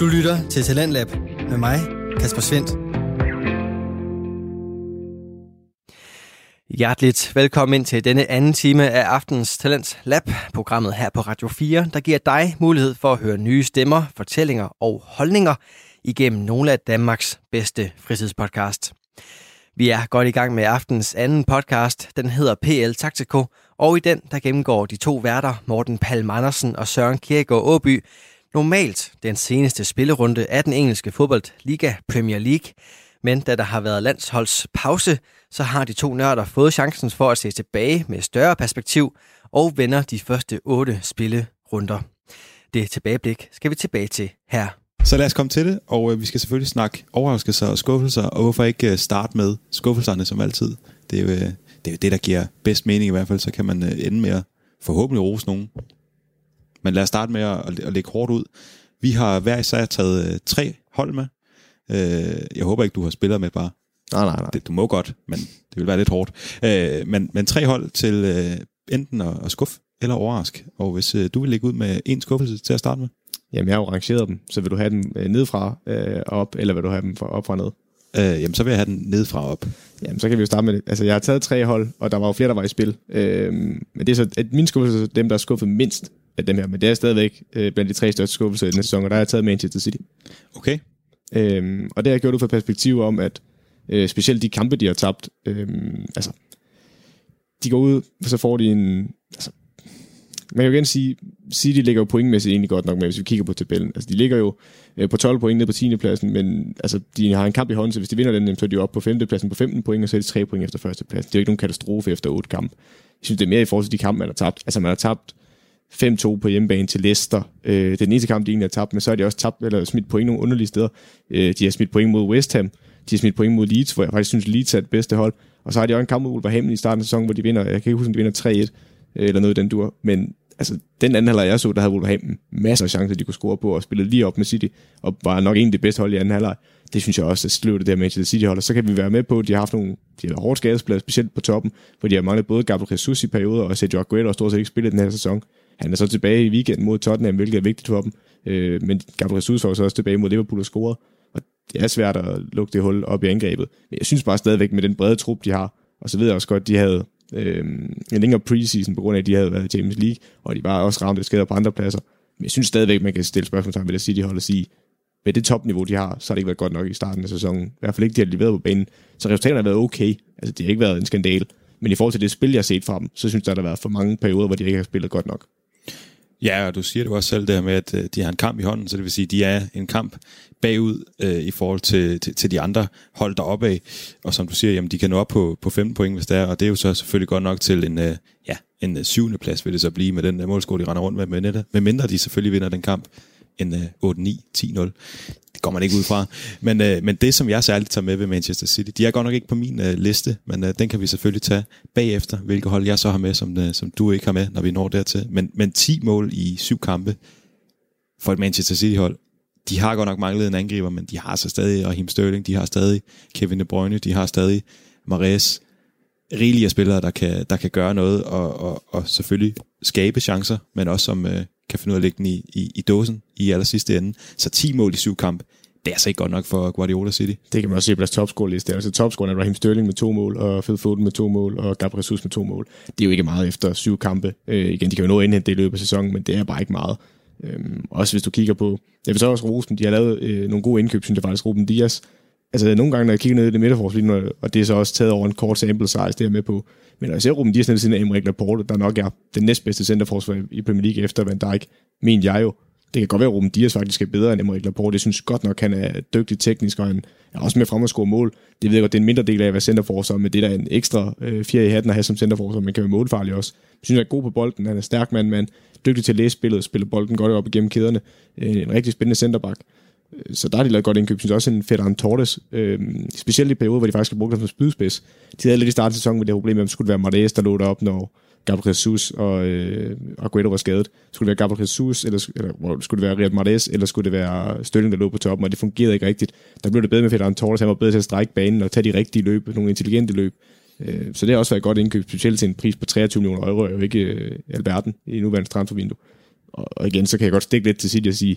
Du lytter til Talentlab med mig, Kasper Svendt. Hjerteligt velkommen ind til denne anden time af aftens Talents Lab, programmet her på Radio 4, der giver dig mulighed for at høre nye stemmer, fortællinger og holdninger igennem nogle af Danmarks bedste fritidspodcast. Vi er godt i gang med aftens anden podcast. Den hedder PL Taktiko, og i den der gennemgår de to værter, Morten Palm Andersen og Søren Kierkegaard Åby, normalt den seneste spillerunde af den engelske fodboldliga Premier League. Men da der har været landsholdspause, så har de to nørder fået chancen for at se tilbage med større perspektiv og vender de første otte spillerunder. Det tilbageblik skal vi tilbage til her. Så lad os komme til det, og øh, vi skal selvfølgelig snakke overraskelser og skuffelser, og hvorfor ikke øh, starte med skuffelserne som altid. Det er, jo, øh, det er jo det, der giver bedst mening i hvert fald, så kan man ende med at forhåbentlig rose nogen. Men lad os starte med at, at lægge hårdt ud. Vi har hver især taget øh, tre hold med. Øh, jeg håber ikke, du har spillet med bare. Nej, nej, nej. Det, du må godt, men det vil være lidt hårdt. Øh, men, men tre hold til øh, enten at, at skuffe eller overraske. Og hvis øh, du vil lægge ud med en skuffelse til at starte med. Jamen, jeg har jo rangeret dem, så vil du have dem øh, nedefra øh, op, eller vil du have dem fra, op fra ned? Øh, jamen, så vil jeg have den nedefra op. Jamen, så kan vi jo starte med det. Altså, jeg har taget tre hold, og der var jo flere, der var i spil. Øh, men det er så, at min skuffelse er dem, der er skuffet mindst af dem her. Men det er stadigvæk øh, blandt de tre største skuffelser i den sæson, og der har jeg taget Manchester City. Okay. Øh, og det har jeg gjort ud fra perspektiv om, at øh, specielt de kampe, de har tabt, øh, altså, de går ud, så får de en... Altså, man kan jo igen sige, City ligger jo pointmæssigt egentlig godt nok med, hvis vi kigger på tabellen. Altså, de ligger jo øh, på 12 point ned på 10. pladsen, men altså, de har en kamp i hånden, så hvis de vinder den, så er de jo oppe på 5. pladsen på 15 point, og så er de 3 point efter første plads. Det er jo ikke nogen katastrofe efter 8 kampe. Jeg synes, det er mere i forhold til de kampe, man har tabt. Altså, man har tabt 5-2 på hjemmebane til Leicester. Øh, det er den eneste kamp, de egentlig har tabt, men så har de også tabt, eller smidt point nogle underlige steder. Øh, de har smidt point mod West Ham, de har smidt point mod Leeds, hvor jeg faktisk synes, Leeds er det bedste hold. Og så har de også en kamp mod Wolverhampton i starten af sæsonen, hvor de vinder, jeg kan ikke huske, om de vinder 3-1, øh, eller noget i den dur. Men altså, den anden halvleg, jeg så, der havde Wolverhampton masser af chancer, de kunne score på, og spillede lige op med City, og var nok en af de bedste hold i anden halvleg. Det synes jeg også er sløvet det der Manchester City hold, og så kan vi være med på, at de har haft nogle de har hårdt skadesplads, specielt på toppen, hvor de har manglet både Gabriel Jesus i perioder, og Sergio Aguero har stort set ikke spillet den her sæson. Han er så tilbage i weekenden mod Tottenham, hvilket er vigtigt for dem. Øh, men Gabriel Jesus var så også tilbage mod Liverpool og scorede. Og det er svært at lukke det hul op i angrebet. Men jeg synes bare stadigvæk med den brede trup, de har, og så ved jeg også godt, de havde øh, en længere preseason på grund af, at de havde været i Champions League, og de var også ramt af skader på andre pladser. Men jeg synes stadigvæk, man kan stille spørgsmål ved det City-hold og sige, med det topniveau, de har, så har det ikke været godt nok i starten af sæsonen. I hvert fald ikke, de har leveret på banen. Så resultaterne har været okay. Altså, det har ikke været en skandal. Men i forhold til det spil, jeg har set fra dem, så synes jeg, der har været for mange perioder, hvor de ikke har spillet godt nok. Ja, og du siger det også selv der med, at øh, de har en kamp i hånden, så det vil sige, at de er en kamp bagud øh, i forhold til, til, til de andre hold deroppe af. Og som du siger, jamen, de kan nå op på, på 15 point, hvis det er, og det er jo så selvfølgelig godt nok til en, øh, ja, en øh, syvende plads, vil det så blive med den målscore, de render rundt med, med, med, med mindre de selvfølgelig vinder den kamp en øh, 8-9-10-0. Det går man ikke ud fra. Men, øh, men det, som jeg særligt tager med ved Manchester City, de er godt nok ikke på min øh, liste, men øh, den kan vi selvfølgelig tage bagefter, hvilke hold jeg så har med, som, øh, som du ikke har med, når vi når dertil. Men, men 10 mål i syv kampe for et Manchester City-hold, de har godt nok manglet en angriber, men de har så stadig Raheem Sterling, de har stadig Kevin De Bruyne, de har stadig Mares, rigelige spillere, der kan, der kan gøre noget, og, og, og selvfølgelig skabe chancer, men også som øh, kan finde ud af at lægge den i, i, i dåsen i aller sidste ende. Så 10 mål i syv kamp, det er altså ikke godt nok for Guardiola City. Det kan man også se på deres topscore-liste. Altså topscoren er Raheem Sterling med to mål, og Phil Foden med to mål, og Gabriel Jesus med to mål. Det er jo ikke meget efter syv kampe. Øh, igen, de kan jo nå at indhente det i løbet af sæsonen, men det er bare ikke meget. Øhm, også hvis du kigger på, jeg vil så også Rosen, de har lavet øh, nogle gode indkøb, synes jeg faktisk, Ruben Dias. Altså nogle gange, når jeg kigger ned i det midterforsvar, og det er så også taget over en kort sample size, det er med på. Men når jeg ser Ruben Dias ned siden af Emrik Laporte, der nok er den næstbedste centerforsvar i Premier League efter Van Dijk, men jeg jo. Det kan godt være, at Ruben Dias faktisk er bedre end Emre Laporte. Jeg synes godt nok, han er dygtig teknisk, og han er også med frem at score mål. Det ved jeg godt, det er en mindre del af at være centerforsvar, men det er der en ekstra øh, fjer i hatten at have som centerforsvar, Man kan være målfarlig også. Jeg synes, han er god på bolden, han er stærk mand, mand, dygtig til at læse spillet, spiller bolden godt op igennem kæderne. Øh, en rigtig spændende centerback. Så der har de lavet godt indkøb. Jeg synes også en Ferran Torres, øh, specielt i perioder, hvor de faktisk har brugt ham som spydspids. De havde lidt i starten af sæsonen med det problem, at det skulle være Marais, der lå op, når Gabriel Jesus og øh, Aguero var skadet. Skulle det være Gabriel Jesus, eller, eller skulle det være Riyad Mahrez, eller skulle det være Stølling, der lå på toppen, og det fungerede ikke rigtigt. Der blev det bedre med Ferran Torres, han var bedre til at strække banen og tage de rigtige løb, nogle intelligente løb. Øh, så det har også været et godt indkøb, specielt til en pris på 23 millioner euro, er jo ikke øh, alverden i nuværende transfervindue. Og, og igen, så kan jeg godt stikke lidt til City og sige,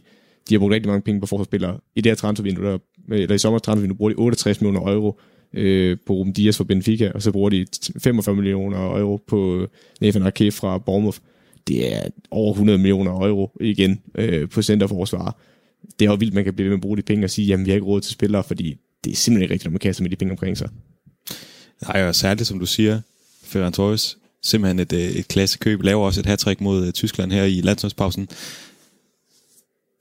de har brugt rigtig mange penge på forsvarsspillere. I det her transfervindue, der, eller i sommer transfervindue, bruger de 68 millioner euro øh, på Ruben Dias fra Benfica, og så bruger de 45 millioner euro på øh, Nathan Ake fra Bournemouth. Det er over 100 millioner euro igen øh, på centerforsvar. Det er jo vildt, man kan blive ved med at bruge de penge og sige, jamen vi har ikke råd til spillere, fordi det er simpelthen ikke rigtigt, når man kaster med de penge omkring sig. Nej, og særligt som du siger, Ferran Torres, simpelthen et, øh, et klassekøb, laver også et hat mod øh, Tyskland her i landsholdspausen.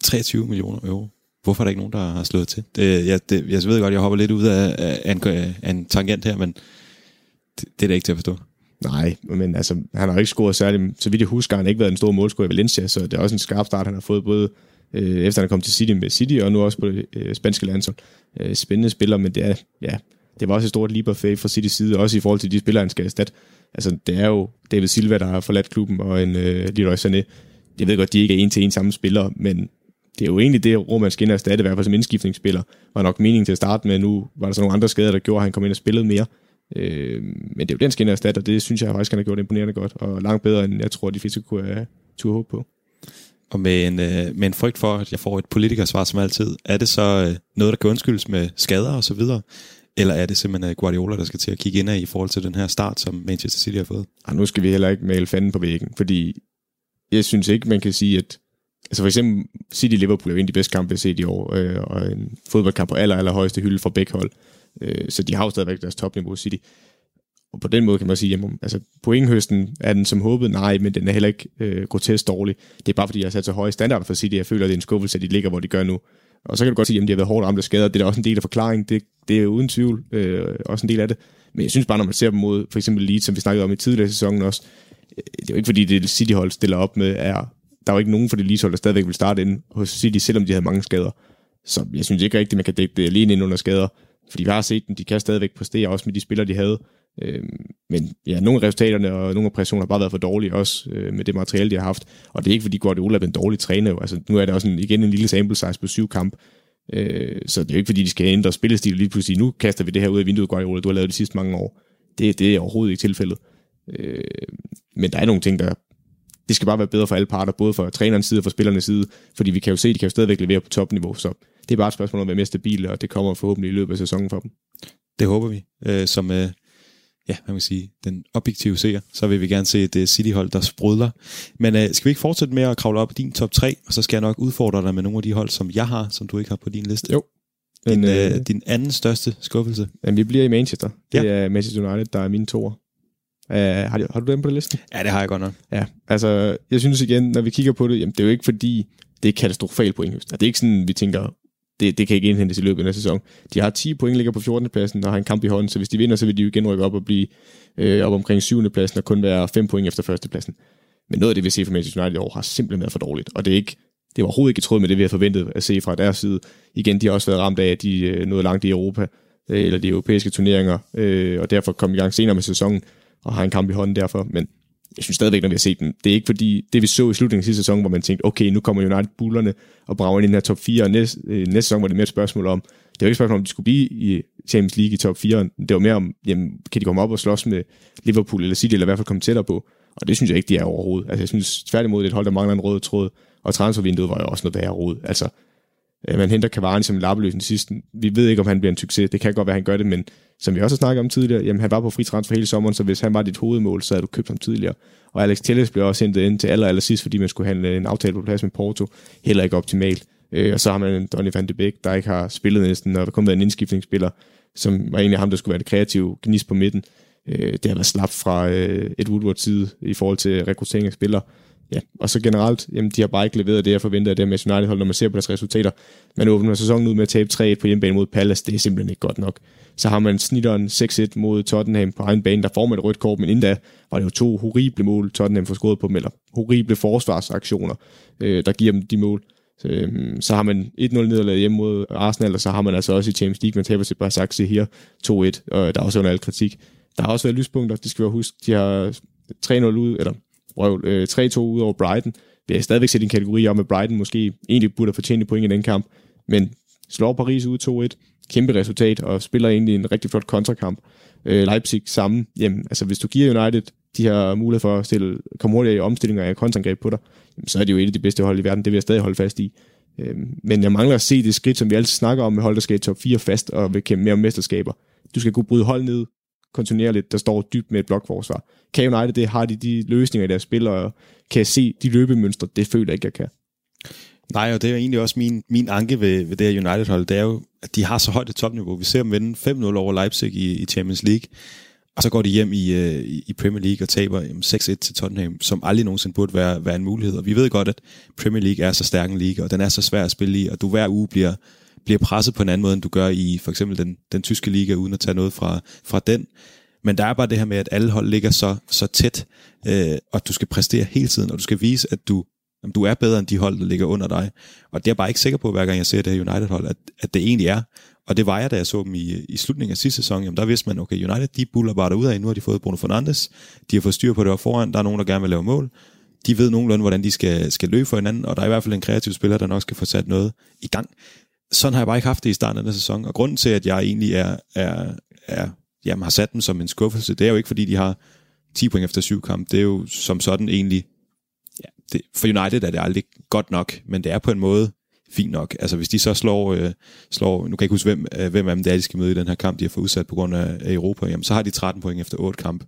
23 millioner euro. Hvorfor er der ikke nogen, der har slået til? Det, jeg, det, jeg ved godt, jeg hopper lidt ud af, af, en, af en tangent her, men det, det er da ikke til at forstå. Nej, men altså, han har ikke scoret særlig... Så vidt jeg husker, han har ikke været en stor målscorer i Valencia, så det er også en skarp start, han har fået både øh, efter han kom til City med City, og nu også på det øh, spanske landshold. Øh, spændende spiller, men det er, ja, det var også et stort leap of faith fra City side, også i forhold til de spillere, han skal erstatte. Altså, det er jo David Silva, der har forladt klubben, og en øh, Leroy Sané. Jeg ved godt, de ikke er en til en samme spillere, men det er jo egentlig det rum, man skal ind og erstatte, i hvert fald som indskiftningsspiller. Var nok meningen til at starte med, nu var der så nogle andre skader, der gjorde, at han kom ind og spillede mere. Øh, men det er jo den skin erstatte, og det synes jeg faktisk, han har gjort imponerende godt, og langt bedre, end jeg tror, de fleste kunne have tur håb på. Og med en, øh, med en frygt for, at jeg får et politikersvar som altid, er det så øh, noget, der kan undskyldes med skader og så videre? Eller er det simpelthen øh, Guardiola, der skal til at kigge ind i forhold til den her start, som Manchester City har fået? Og nu skal vi heller ikke male fanden på væggen, fordi jeg synes ikke, man kan sige, at altså for eksempel City-Liverpool er jo en af de bedste kampe, jeg har set i år, øh, og en fodboldkamp på aller, aller højeste hylde for begge hold. Øh, så de har jo stadigvæk deres topniveau, City. Og på den måde kan man sige, jamen, altså pointhøsten er den som håbet, nej, men den er heller ikke øh, grotesk dårlig. Det er bare fordi, jeg har sat så høje standarder for City, jeg føler, at det er en skuffelse, at de ligger, hvor de gør nu. Og så kan du godt sige, at de har været hårdt ramt af skader. Det er da også en del af forklaringen. Det, det er uden tvivl øh, også en del af det. Men jeg synes bare, når man ser dem mod for eksempel Leeds, som vi snakkede om i tidligere sæsonen også, øh, det er jo ikke fordi, det City-hold stiller op med, er, der var ikke nogen for det Leeds-hold, der stadigvæk vil starte ind hos City, selvom de havde mange skader. Så jeg synes ikke rigtigt, man kan dække det alene ind under skader. Fordi vi har set dem, de kan stadigvæk præstere, også med de spillere, de havde. Øh, men ja, nogle af resultaterne og nogle af præstationerne har bare været for dårlige også øh, med det materiale, de har haft. Og det er ikke, fordi Guardiola er en dårlig træner. Jo. Altså, nu er det også en, igen en lille sample size på syv kamp. Øh, så det er jo ikke, fordi de skal ændre spillestil lige pludselig. Nu kaster vi det her ud af vinduet, Guardiola, du har lavet de sidste mange år. Det, det er overhovedet ikke tilfældet. Øh, men der er nogle ting, der... Det skal bare være bedre for alle parter, både for trænerens side og for spillernes side, fordi vi kan jo se, at de kan jo stadigvæk levere på topniveau, så det er bare et spørgsmål om at være mere stabile, og det kommer forhåbentlig i løbet af sæsonen for dem. Det håber vi. Øh, som øh, ja, man kan sige, den objektive seer, så vil vi gerne se et uh, City-hold, der sprudler. Men uh, skal vi ikke fortsætte med at kravle op i din top 3, og så skal jeg nok udfordre dig med nogle af de hold, som jeg har, som du ikke har på din liste? Jo. Din, Men, øh, din anden største skuffelse? Jamen, vi bliver i Manchester. Det ja. er Manchester United, der er mine toer. Uh, har, du, har du dem på den liste? Ja, det har jeg godt nok. Ja, altså, jeg synes igen, når vi kigger på det, jamen, det er jo ikke fordi, det er katastrofalt point. Det er ikke sådan, vi tænker, det, det kan ikke indhentes i løbet af næste sæson. De har 10 point, ligger på 14. pladsen og har en kamp i hånden, så hvis de vinder, så vil de jo igen rykke op og blive øh, op omkring 7. pladsen og kun være 5 point efter første pladsen. Men noget af det, vi ser fra Manchester United i år, har simpelthen været for dårligt, og det er ikke det var overhovedet ikke i tråd med det, vi har forventet at se fra deres side. Igen, de har også været ramt af, at de øh, nåede langt i Europa, øh, eller de europæiske turneringer, øh, og derfor kom i gang senere med sæsonen, og har en kamp i hånden derfor. Men jeg synes stadigvæk, når vi har set den, det er ikke fordi, det vi så i slutningen af sidste sæson, hvor man tænkte, okay, nu kommer United bullerne og brager ind i den her top 4, og næste, øh, næste sæson var det mere et spørgsmål om, det var ikke et spørgsmål om, de skulle blive i Champions League i top 4, det var mere om, jamen, kan de komme op og slås med Liverpool eller City, eller i hvert fald komme tættere på, og det synes jeg ikke, de er overhovedet. Altså, jeg synes tværtimod, det er et hold, der mangler en rød tråd, og transfervinduet var jo også noget værre råd. Altså, Øh, man henter Cavani som en lappeløsning sidst. Vi ved ikke, om han bliver en succes. Det kan godt være, at han gør det, men som vi også har snakket om tidligere, jamen han var på fri transfer hele sommeren, så hvis han var dit hovedmål, så havde du købt ham tidligere. Og Alex Telles blev også hentet ind til aller, aller sidst, fordi man skulle have en øh, aftale på plads med Porto. Heller ikke optimalt. Øh, og så har man Donny van de Beek, der ikke har spillet næsten, og der kun været en indskiftningsspiller, som var egentlig ham, der skulle være det kreative gnist på midten. Øh, det har været slapt fra øh, et Woodwards side i forhold til rekruttering af spillere. Ja, og så generelt, jamen, de har bare ikke leveret det, jeg forventer af det med United hold, når man ser på deres resultater. Man åbner sæsonen ud med at tabe 3-1 på hjemmebane mod Palace, det er simpelthen ikke godt nok. Så har man snitteren 6-1 mod Tottenham på egen bane, der får man et rødt kort, men inden da var det jo to horrible mål, Tottenham får skåret på dem, eller horrible forsvarsaktioner, øh, der giver dem de mål. Så, øh, så har man 1-0 nederlag hjemme mod Arsenal, og så har man altså også i Champions League, man taber til se her 2-1, og der er også under al kritik. Der har også været lyspunkter, det skal vi huske. De har 3-0 ud, eller røvl, øh, 3-2 ud over Brighton. Vi har stadigvæk set en kategori om, at Brighton måske egentlig burde have fortjent point i den kamp, men slår Paris ud 2-1, kæmpe resultat, og spiller egentlig en rigtig flot kontrakamp. Øh, Leipzig samme. Jamen, altså hvis du giver United de her mulighed for at stille, komme hurtigere i omstillinger af kontrangreb på dig, jamen, så er det jo et af de bedste hold i verden. Det vil jeg stadig holde fast i. Øh, men jeg mangler at se det skridt, som vi altid snakker om med hold, der skal i top 4 fast og vil kæmpe mere om mesterskaber. Du skal kunne bryde hold ned kontinuerligt, der står dybt med et blokforsvar. Kan United det, har de de løsninger i deres spil, og kan jeg se de løbemønstre, det føler jeg ikke, jeg kan. Nej, og det er jo egentlig også min, min anke ved, ved det her United-hold, det er jo, at de har så højt et topniveau. Vi ser dem vinde 5-0 over Leipzig i, i Champions League, og så går de hjem i, øh, i Premier League og taber 6-1 til Tottenham, som aldrig nogensinde burde være, være en mulighed. Og vi ved godt, at Premier League er så stærk en liga, og den er så svær at spille i, og du hver uge bliver, bliver presset på en anden måde, end du gør i for eksempel den, den tyske liga, uden at tage noget fra, fra den. Men der er bare det her med, at alle hold ligger så, så tæt, øh, og du skal præstere hele tiden, og du skal vise, at du, at du er bedre end de hold, der ligger under dig. Og det er jeg bare ikke sikker på, hver gang jeg ser det her United-hold, at, at det egentlig er. Og det var jeg, da jeg så dem i, i slutningen af sidste sæson. Jamen, der vidste man, okay, United, de buller bare derud af. Nu har de fået Bruno Fernandes. De har fået styr på det foran. Der er nogen, der gerne vil lave mål. De ved nogenlunde, hvordan de skal, skal løbe for hinanden, og der er i hvert fald en kreativ spiller, der nok skal få sat noget i gang. Sådan har jeg bare ikke haft det i starten af den sæson. Og grunden til, at jeg egentlig er, er, er jamen, har sat dem som en skuffelse, det er jo ikke, fordi de har 10 point efter syv kamp. Det er jo som sådan egentlig... Ja, det, for United er det aldrig godt nok, men det er på en måde fint nok. Altså hvis de så slår, øh, slår nu kan jeg ikke huske, hvem, øh, hvem af dem det er, de skal møde i den her kamp, de har fået udsat på grund af, af Europa, jamen så har de 13 point efter 8 kamp.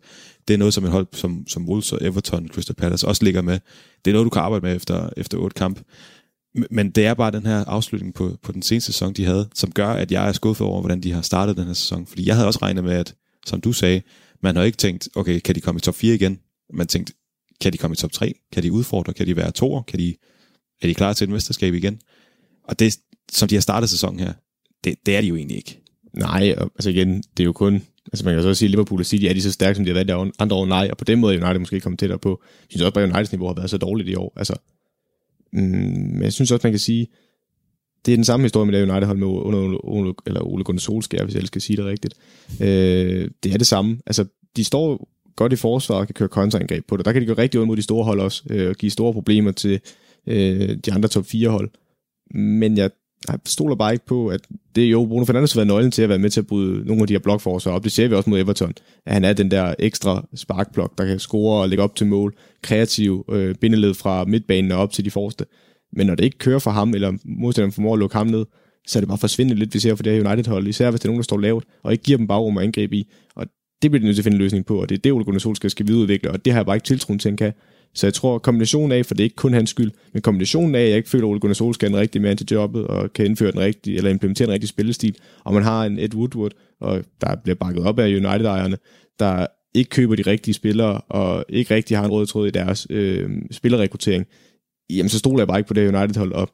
Det er noget, som et hold som, som Wolves og Everton, Crystal Palace også ligger med. Det er noget, du kan arbejde med efter, efter 8 kamp. Men det er bare den her afslutning på, på den seneste sæson, de havde, som gør, at jeg er skuffet over, hvordan de har startet den her sæson. Fordi jeg havde også regnet med, at, som du sagde, man har ikke tænkt, okay, kan de komme i top 4 igen? Man tænkte, kan de komme i top 3? Kan de udfordre? Kan de være toer? Kan de, er de klar til et mesterskab igen? Og det, som de har startet sæsonen her, det, det er de jo egentlig ikke. Nej, altså igen, det er jo kun... Altså man kan så også sige, at Liverpool og City er de så stærke, som de har været der andre år? Nej, og på den måde er United måske kommet tættere på. Jeg synes også bare, at Uniteds niveau har været så dårligt i år. Altså, Mm, men jeg synes også, man kan sige, det er den samme historie med det United-hold med under, Ole, eller Ole Gunnar Solskjaer, hvis jeg skal sige det rigtigt. Øh, det er det samme. Altså, de står godt i forsvar og kan køre kontraangreb på det. Der kan de gøre rigtig ud mod de store hold også, øh, og give store problemer til øh, de andre top 4 hold. Men jeg, jeg stoler bare ikke på, at det er jo, Bruno Fernandes har været nøglen til at være med til at bryde nogle af de her blokforsvar op. Det ser vi også mod Everton, at han er den der ekstra sparkblok, der kan score og lægge op til mål. Kreativ øh, bindeled fra midtbanen og op til de forreste. Men når det ikke kører for ham, eller modstanderen formår at lukke ham ned, så er det bare forsvindende lidt, vi ser for det her United-hold, især hvis det er nogen, der står lavt, og ikke giver dem bagrum at angribe i. Og det bliver de nødt til at finde en løsning på, og det er det, Ole Gunnar Solskjaer skal videreudvikle, og det har jeg bare ikke tiltroen til, at han kan. Så jeg tror, kombinationen af, for det er ikke kun hans skyld, men kombinationen af, at jeg ikke føler, at Ole Gunnar Solskjaer er den rigtig mand til jobbet, og kan indføre den rigtige, eller implementere en rigtig spillestil, og man har en Ed Woodward, og der bliver bakket op af United-ejerne, der ikke køber de rigtige spillere, og ikke rigtig har en rød tråd i deres øh, spillerrekruttering, jamen så stoler jeg bare ikke på det United-hold. Og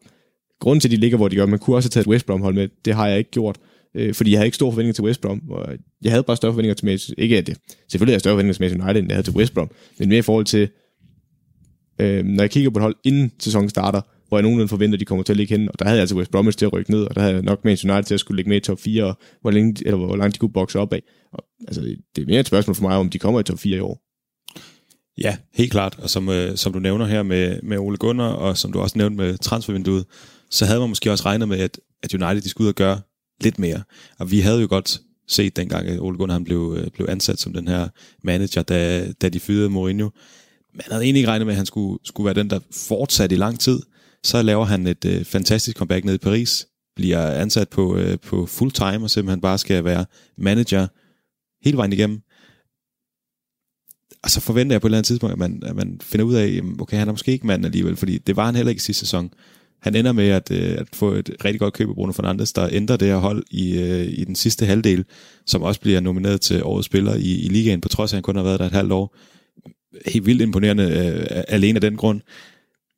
grunden til, at de ligger, hvor de gør, man kunne også have taget West Brom-hold med, det har jeg ikke gjort. Øh, fordi jeg havde ikke store forventninger til West Brom. Og jeg havde bare større forventninger til Manchester Ikke at det. Selvfølgelig havde jeg større forventninger til Manchester United, end jeg havde til West Brom. Men mere i forhold til, øh, når jeg kigger på et hold, inden sæsonen starter, hvor jeg nogenlunde forventer, at de kommer til at ligge hen, og der havde jeg altså West Bromwich til at rykke ned, og der havde jeg nok Manchester United til at skulle ligge med i top 4, og hvor, længe, eller hvor langt de kunne bokse op af. Og, altså, det er mere et spørgsmål for mig, om de kommer i top 4 i år. Ja, helt klart. Og som, øh, som du nævner her med, med Ole Gunnar, og som du også nævnte med transfervinduet, så havde man måske også regnet med, at, at United de skulle ud og gøre lidt mere. Og vi havde jo godt set dengang, at Ole Gunnar han blev, øh, blev ansat som den her manager, da, da de fyrede Mourinho. Man havde egentlig ikke regnet med, at han skulle, skulle være den, der fortsatte i lang tid. Så laver han et øh, fantastisk comeback ned i Paris, bliver ansat på, øh, på full time, og simpelthen bare skal være manager hele vejen igennem og så forventer jeg på et eller andet tidspunkt, at man, at man finder ud af, okay, han er måske ikke manden alligevel, fordi det var han heller ikke sidste sæson. Han ender med at, øh, at få et rigtig godt køb af Bruno Fernandes, der ændrer det her hold i, øh, i den sidste halvdel, som også bliver nomineret til årets spiller i, i ligaen, på trods af, at han kun har været der et halvt år. Helt vildt imponerende øh, alene af den grund.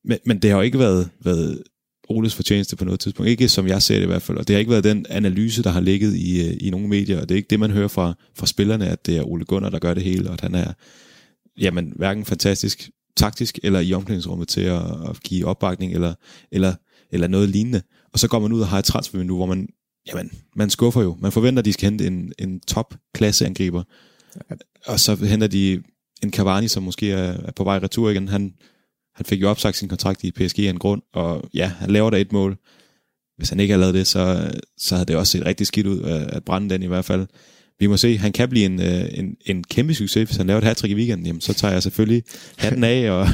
Men, men det har jo ikke været, været Oles fortjeneste på noget tidspunkt. Ikke som jeg ser det i hvert fald. Og det har ikke været den analyse, der har ligget i, i nogle medier. Og det er ikke det, man hører fra, fra spillerne, at det er Ole Gunnar, der gør det hele, og at han er jamen, hverken fantastisk taktisk eller i omklædningsrummet til at, at give opbakning eller, eller, eller noget lignende. Og så går man ud og har et transfervindue, hvor man, jamen, man skuffer jo. Man forventer, at de skal hente en, en top-klasse angriber. Og så henter de en Cavani, som måske er, er på vej retur igen. Han, han fik jo opsagt sin kontrakt i PSG af en grund, og ja, han laver da et mål. Hvis han ikke havde lavet det, så, så havde det også set rigtig skidt ud at brænde den i hvert fald vi må se, han kan blive en, øh, en, en kæmpe succes, hvis han laver et hat i weekenden, jamen, så tager jeg selvfølgelig hatten af og,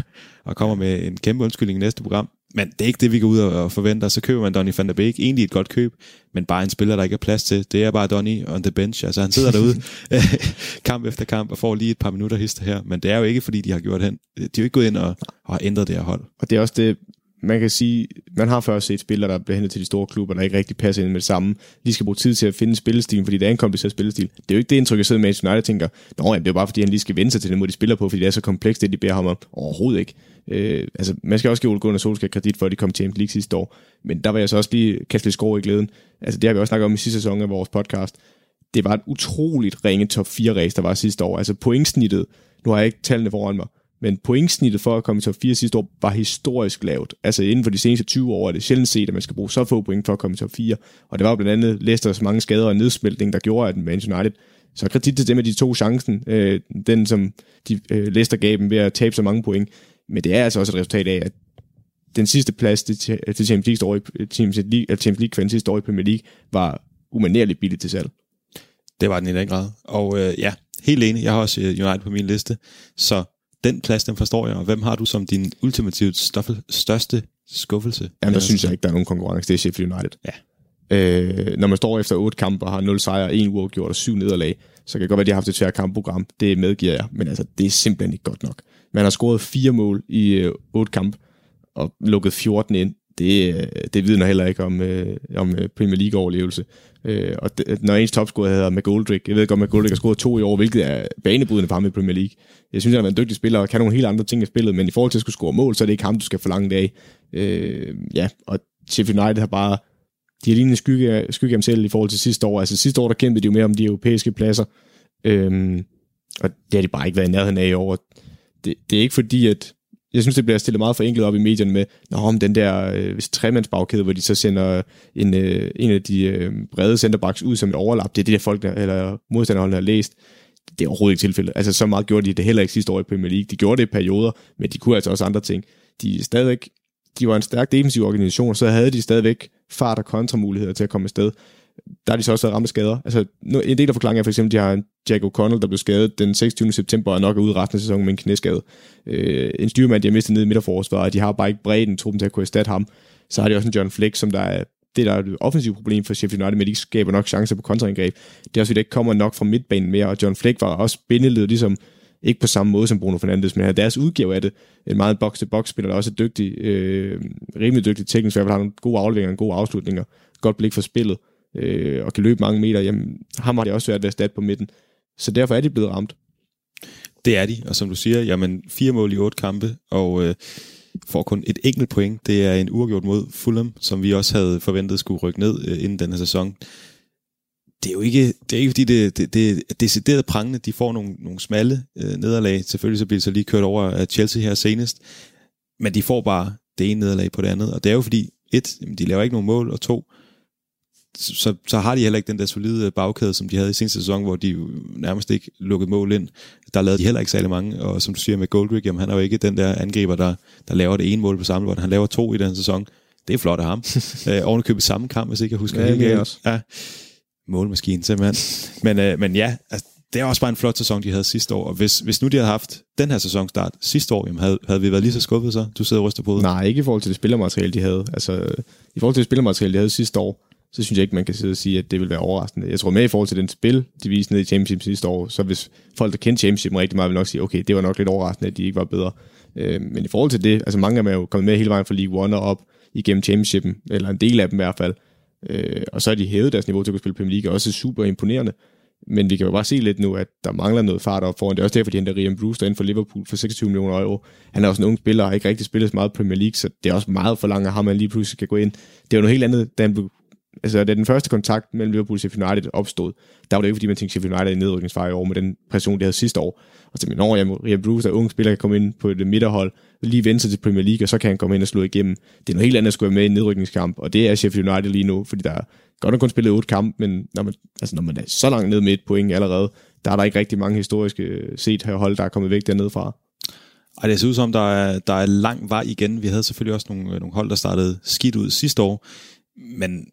og kommer med en kæmpe undskyldning i næste program men det er ikke det, vi går ud og forventer. Så køber man Donny van der Beek. Egentlig et godt køb, men bare en spiller, der ikke er plads til. Det er bare Donny on the bench. Altså han sidder derude kamp efter kamp og får lige et par minutter hister her. Men det er jo ikke, fordi de har gjort hen. De er jo ikke gået ind og, og har ændret det her hold. Og det er også det, man kan sige, man har først set spillere, der bliver hentet til de store klubber, der ikke rigtig passer ind med det samme. De skal bruge tid til at finde spillestilen, fordi det er en kompliceret spillestil. Det er jo ikke det indtryk, jeg sidder med United tænker, Nå, jamen, det er bare fordi, han lige skal vende sig til den måde, de spiller på, fordi det er så komplekst, det de beder ham om. Overhovedet ikke. Øh, altså, man skal også give Ole Gunnar Solskjaer kredit for, at de kom til Champions League sidste år. Men der var jeg så også lige kaste lidt skår i glæden. Altså, det har vi også snakket om i sidste sæson af vores podcast. Det var et utroligt ringe top 4 race, der var sidste år. Altså pointsnittet, nu har jeg ikke tallene foran mig, men pointsnittet for at komme i top 4 sidste år var historisk lavt. Altså inden for de seneste 20 år er det sjældent set, at man skal bruge så få point for at komme i top 4. Og det var blandt andet Leicesters mange skader og nedsmeltning, der gjorde, at Man United så kredit til dem, at de to chancen, øh, den som de, øh, Leicester gav dem ved at tabe så mange point. Men det er altså også et resultat af, at den sidste plads til, til Champions League, år i, Champions League, Champions League sidste år i Premier League var umanerligt billigt til salg. Det var den i den grad. Og øh, ja, helt enig. Jeg har også øh, United på min liste. Så den plads, den forstår jeg. Og hvem har du som din ultimativt største skuffelse? Jamen, der synes jeg ikke, der er nogen konkurrence. Det er Sheffield United. Ja. Øh, når man står efter otte kampe og har 0 sejre, 1 uafgjort og syv nederlag, så kan det godt være, at de har haft et svært kampprogram. Det medgiver jeg, men altså, det er simpelthen ikke godt nok. Man har scoret fire mål i øh, otte kampe og lukket 14 ind. Det, øh, det vidner heller ikke om, øh, om øh, Premier League-overlevelse. Øh, og det, når ens topscorer hedder McGoldrick, jeg ved godt, McGoldrick har scoret to i år, hvilket er banebrydende for ham i Premier League. Jeg synes, han er en dygtig spiller og kan nogle helt andre ting i spillet, men i forhold til at skulle score mål, så er det ikke ham, du skal forlange det af. Øh, ja, og Sheffield United har bare de har lignet skygge, skygge ham selv i forhold til sidste år. Altså sidste år, der kæmpede de jo mere om de europæiske pladser, øhm, og det har de bare ikke været i nærheden af i år. Det, det er ikke fordi, at jeg synes, det bliver stillet meget for enkelt op i medierne med, Nå, om den der øh, tremandsbagkæde, hvor de så sender en, øh, en af de øh, brede centerbacks ud som et overlap. Det er det, der folk, der, eller modstanderholdene har læst. Det er overhovedet ikke tilfældet. Altså, så meget gjorde de det heller ikke sidste år i Premier League. De gjorde det i perioder, men de kunne altså også andre ting. De stadigvæk, de var en stærk defensiv organisation, så havde de stadigvæk fart og kontramuligheder til at komme afsted. Der har de så også været ramt af skader. Altså, en del af forklaringen er for eksempel, at de har en Jack O'Connell, der blev skadet den 26. september, og nok er ude resten af sæsonen med en knæskade. Øh, en styrmand, de har mistet ned i midterforsvaret, og de har bare ikke bredden truppen til at kunne erstatte ham. Så har de også en John Fleck, som der er det der er et offensivt problem for Sheffield United, men de ikke skaber nok chancer på kontraangreb. Det er også, at der ikke kommer nok fra midtbanen mere, og John Fleck var også bindeled, ligesom ikke på samme måde som Bruno Fernandes, men deres udgave af det. En meget box-to-box-spiller, der også er dygtig, øh, rimelig dygtig teknisk, i hvert fald har nogle gode afleveringer, gode afslutninger, godt blik for spillet, øh, og kan løbe mange meter. Jamen, ham har det også svært ved at stat på midten. Så derfor er de blevet ramt. Det er de, og som du siger, jamen fire mål i otte kampe, og øh, får kun et enkelt point. Det er en uafgjort mod Fulham, som vi også havde forventet skulle rykke ned øh, inden den her sæson det er jo ikke, det er ikke fordi, det, det, det er decideret prangende. De får nogle, nogle smalle øh, nederlag. Selvfølgelig så bliver de så lige kørt over af Chelsea her senest. Men de får bare det ene nederlag på det andet. Og det er jo fordi, et, de laver ikke nogen mål, og to, så, så har de heller ikke den der solide bagkæde, som de havde i sin sæson, hvor de nærmest ikke lukkede mål ind. Der lavede de heller ikke særlig mange, og som du siger med Goldrick, jamen han er jo ikke den der angriber, der, der laver det ene mål på samme. Han laver to i den sæson. Det er flot af ham. øh, ovenikøbet samme kamp, hvis ikke jeg husker ja, helt galt. Ja målmaskine simpelthen. Men, øh, men ja, altså, det er også bare en flot sæson, de havde sidste år. Og hvis, hvis nu de havde haft den her sæsonstart sidste år, jamen havde, havde vi været lige så skuffet så? Du sidder og ryster på det. Nej, ikke i forhold til det spillermateriale, de havde. Altså, i forhold til det spillermateriale, de havde sidste år, så synes jeg ikke, man kan sidde og sige, at det vil være overraskende. Jeg tror med i forhold til den spil, de viste ned i Championship sidste år, så hvis folk, der kendte Championship rigtig meget, vil nok sige, okay, det var nok lidt overraskende, at de ikke var bedre. Øh, men i forhold til det, altså mange af dem er jo kommet med hele vejen fra League One og op igennem Championshipen, eller en del af dem i hvert fald. Øh, og så har de hævet deres niveau til at kunne spille Premier League, også super imponerende. Men vi kan jo bare se lidt nu, at der mangler noget fart op foran. Det er også derfor, de henter Rian Brewster ind for Liverpool for 26 millioner euro. Han er også en ung spiller og har ikke rigtig spillet så meget Premier League, så det er også meget for langt at ham, man lige pludselig kan gå ind. Det er jo noget helt andet, da han blev altså da den første kontakt mellem Liverpool og Sheffield United opstod, der var det ikke fordi, man tænkte Sheffield United i nedrykningsfar i år med den præstation, de havde sidste år. Og så min år, jamen, Ryan Bruce er ung spiller, kan komme ind på det midterhold, lige vende sig til Premier League, og så kan han komme ind og slå igennem. Det er noget helt andet at skulle være med i en nedrykningskamp, og det er Sheffield United lige nu, fordi der er godt nok kun spillet otte kampe, men når man, altså når man er så langt ned med et point allerede, der er der ikke rigtig mange historiske øh, set her hold, der er kommet væk dernede fra. Og det ser ud som, der er, der er lang vej igen. Vi havde selvfølgelig også nogle, øh, nogle hold, der startede skidt ud sidste år, men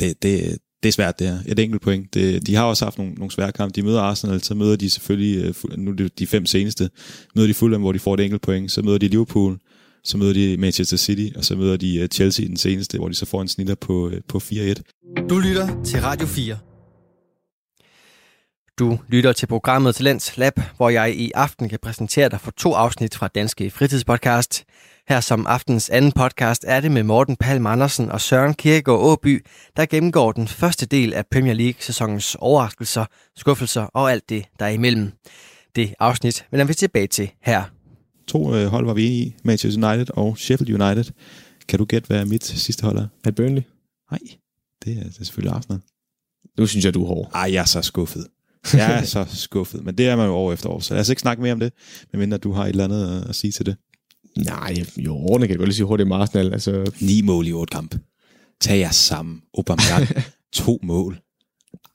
det, det, det er svært det her. Et enkelt point. Det, de har også haft nogle, nogle svære kampe. De møder Arsenal, så møder de selvfølgelig, øh, nu er det de fem seneste, møder de Fulham, hvor de får et enkelt point, så møder de Liverpool, så møder de Manchester City, og så møder de øh, Chelsea i den seneste, hvor de så får en snitter på, øh, på 4-1. Du lytter til Radio 4. Du lytter til programmet Talents Lab, hvor jeg i aften kan præsentere dig for to afsnit fra Danske Fritidspodcast. Her som aftens anden podcast er det med Morten Palm Andersen og Søren Kierkegaard Åby, der gennemgår den første del af Premier League-sæsonens overraskelser, skuffelser og alt det, der er imellem. Det afsnit vender vi tilbage til her. To øh, hold var vi enige i, Manchester United og Sheffield United. Kan du gætte, hvad mit sidste hold er? Er Burnley? Nej, det er, det er selvfølgelig Arsenal. Nu synes jeg, du er hård. Ej, jeg er så skuffet. Jeg er så skuffet, men det er man jo år efter år, så lad os ikke snakke mere om det, medmindre du har et eller andet at, at sige til det. Nej, jo, ordene kan jeg godt lige sige hurtigt med Arsenal. Altså, Ni mål i otte kamp. Tag jer sammen. Aubameyang. to mål.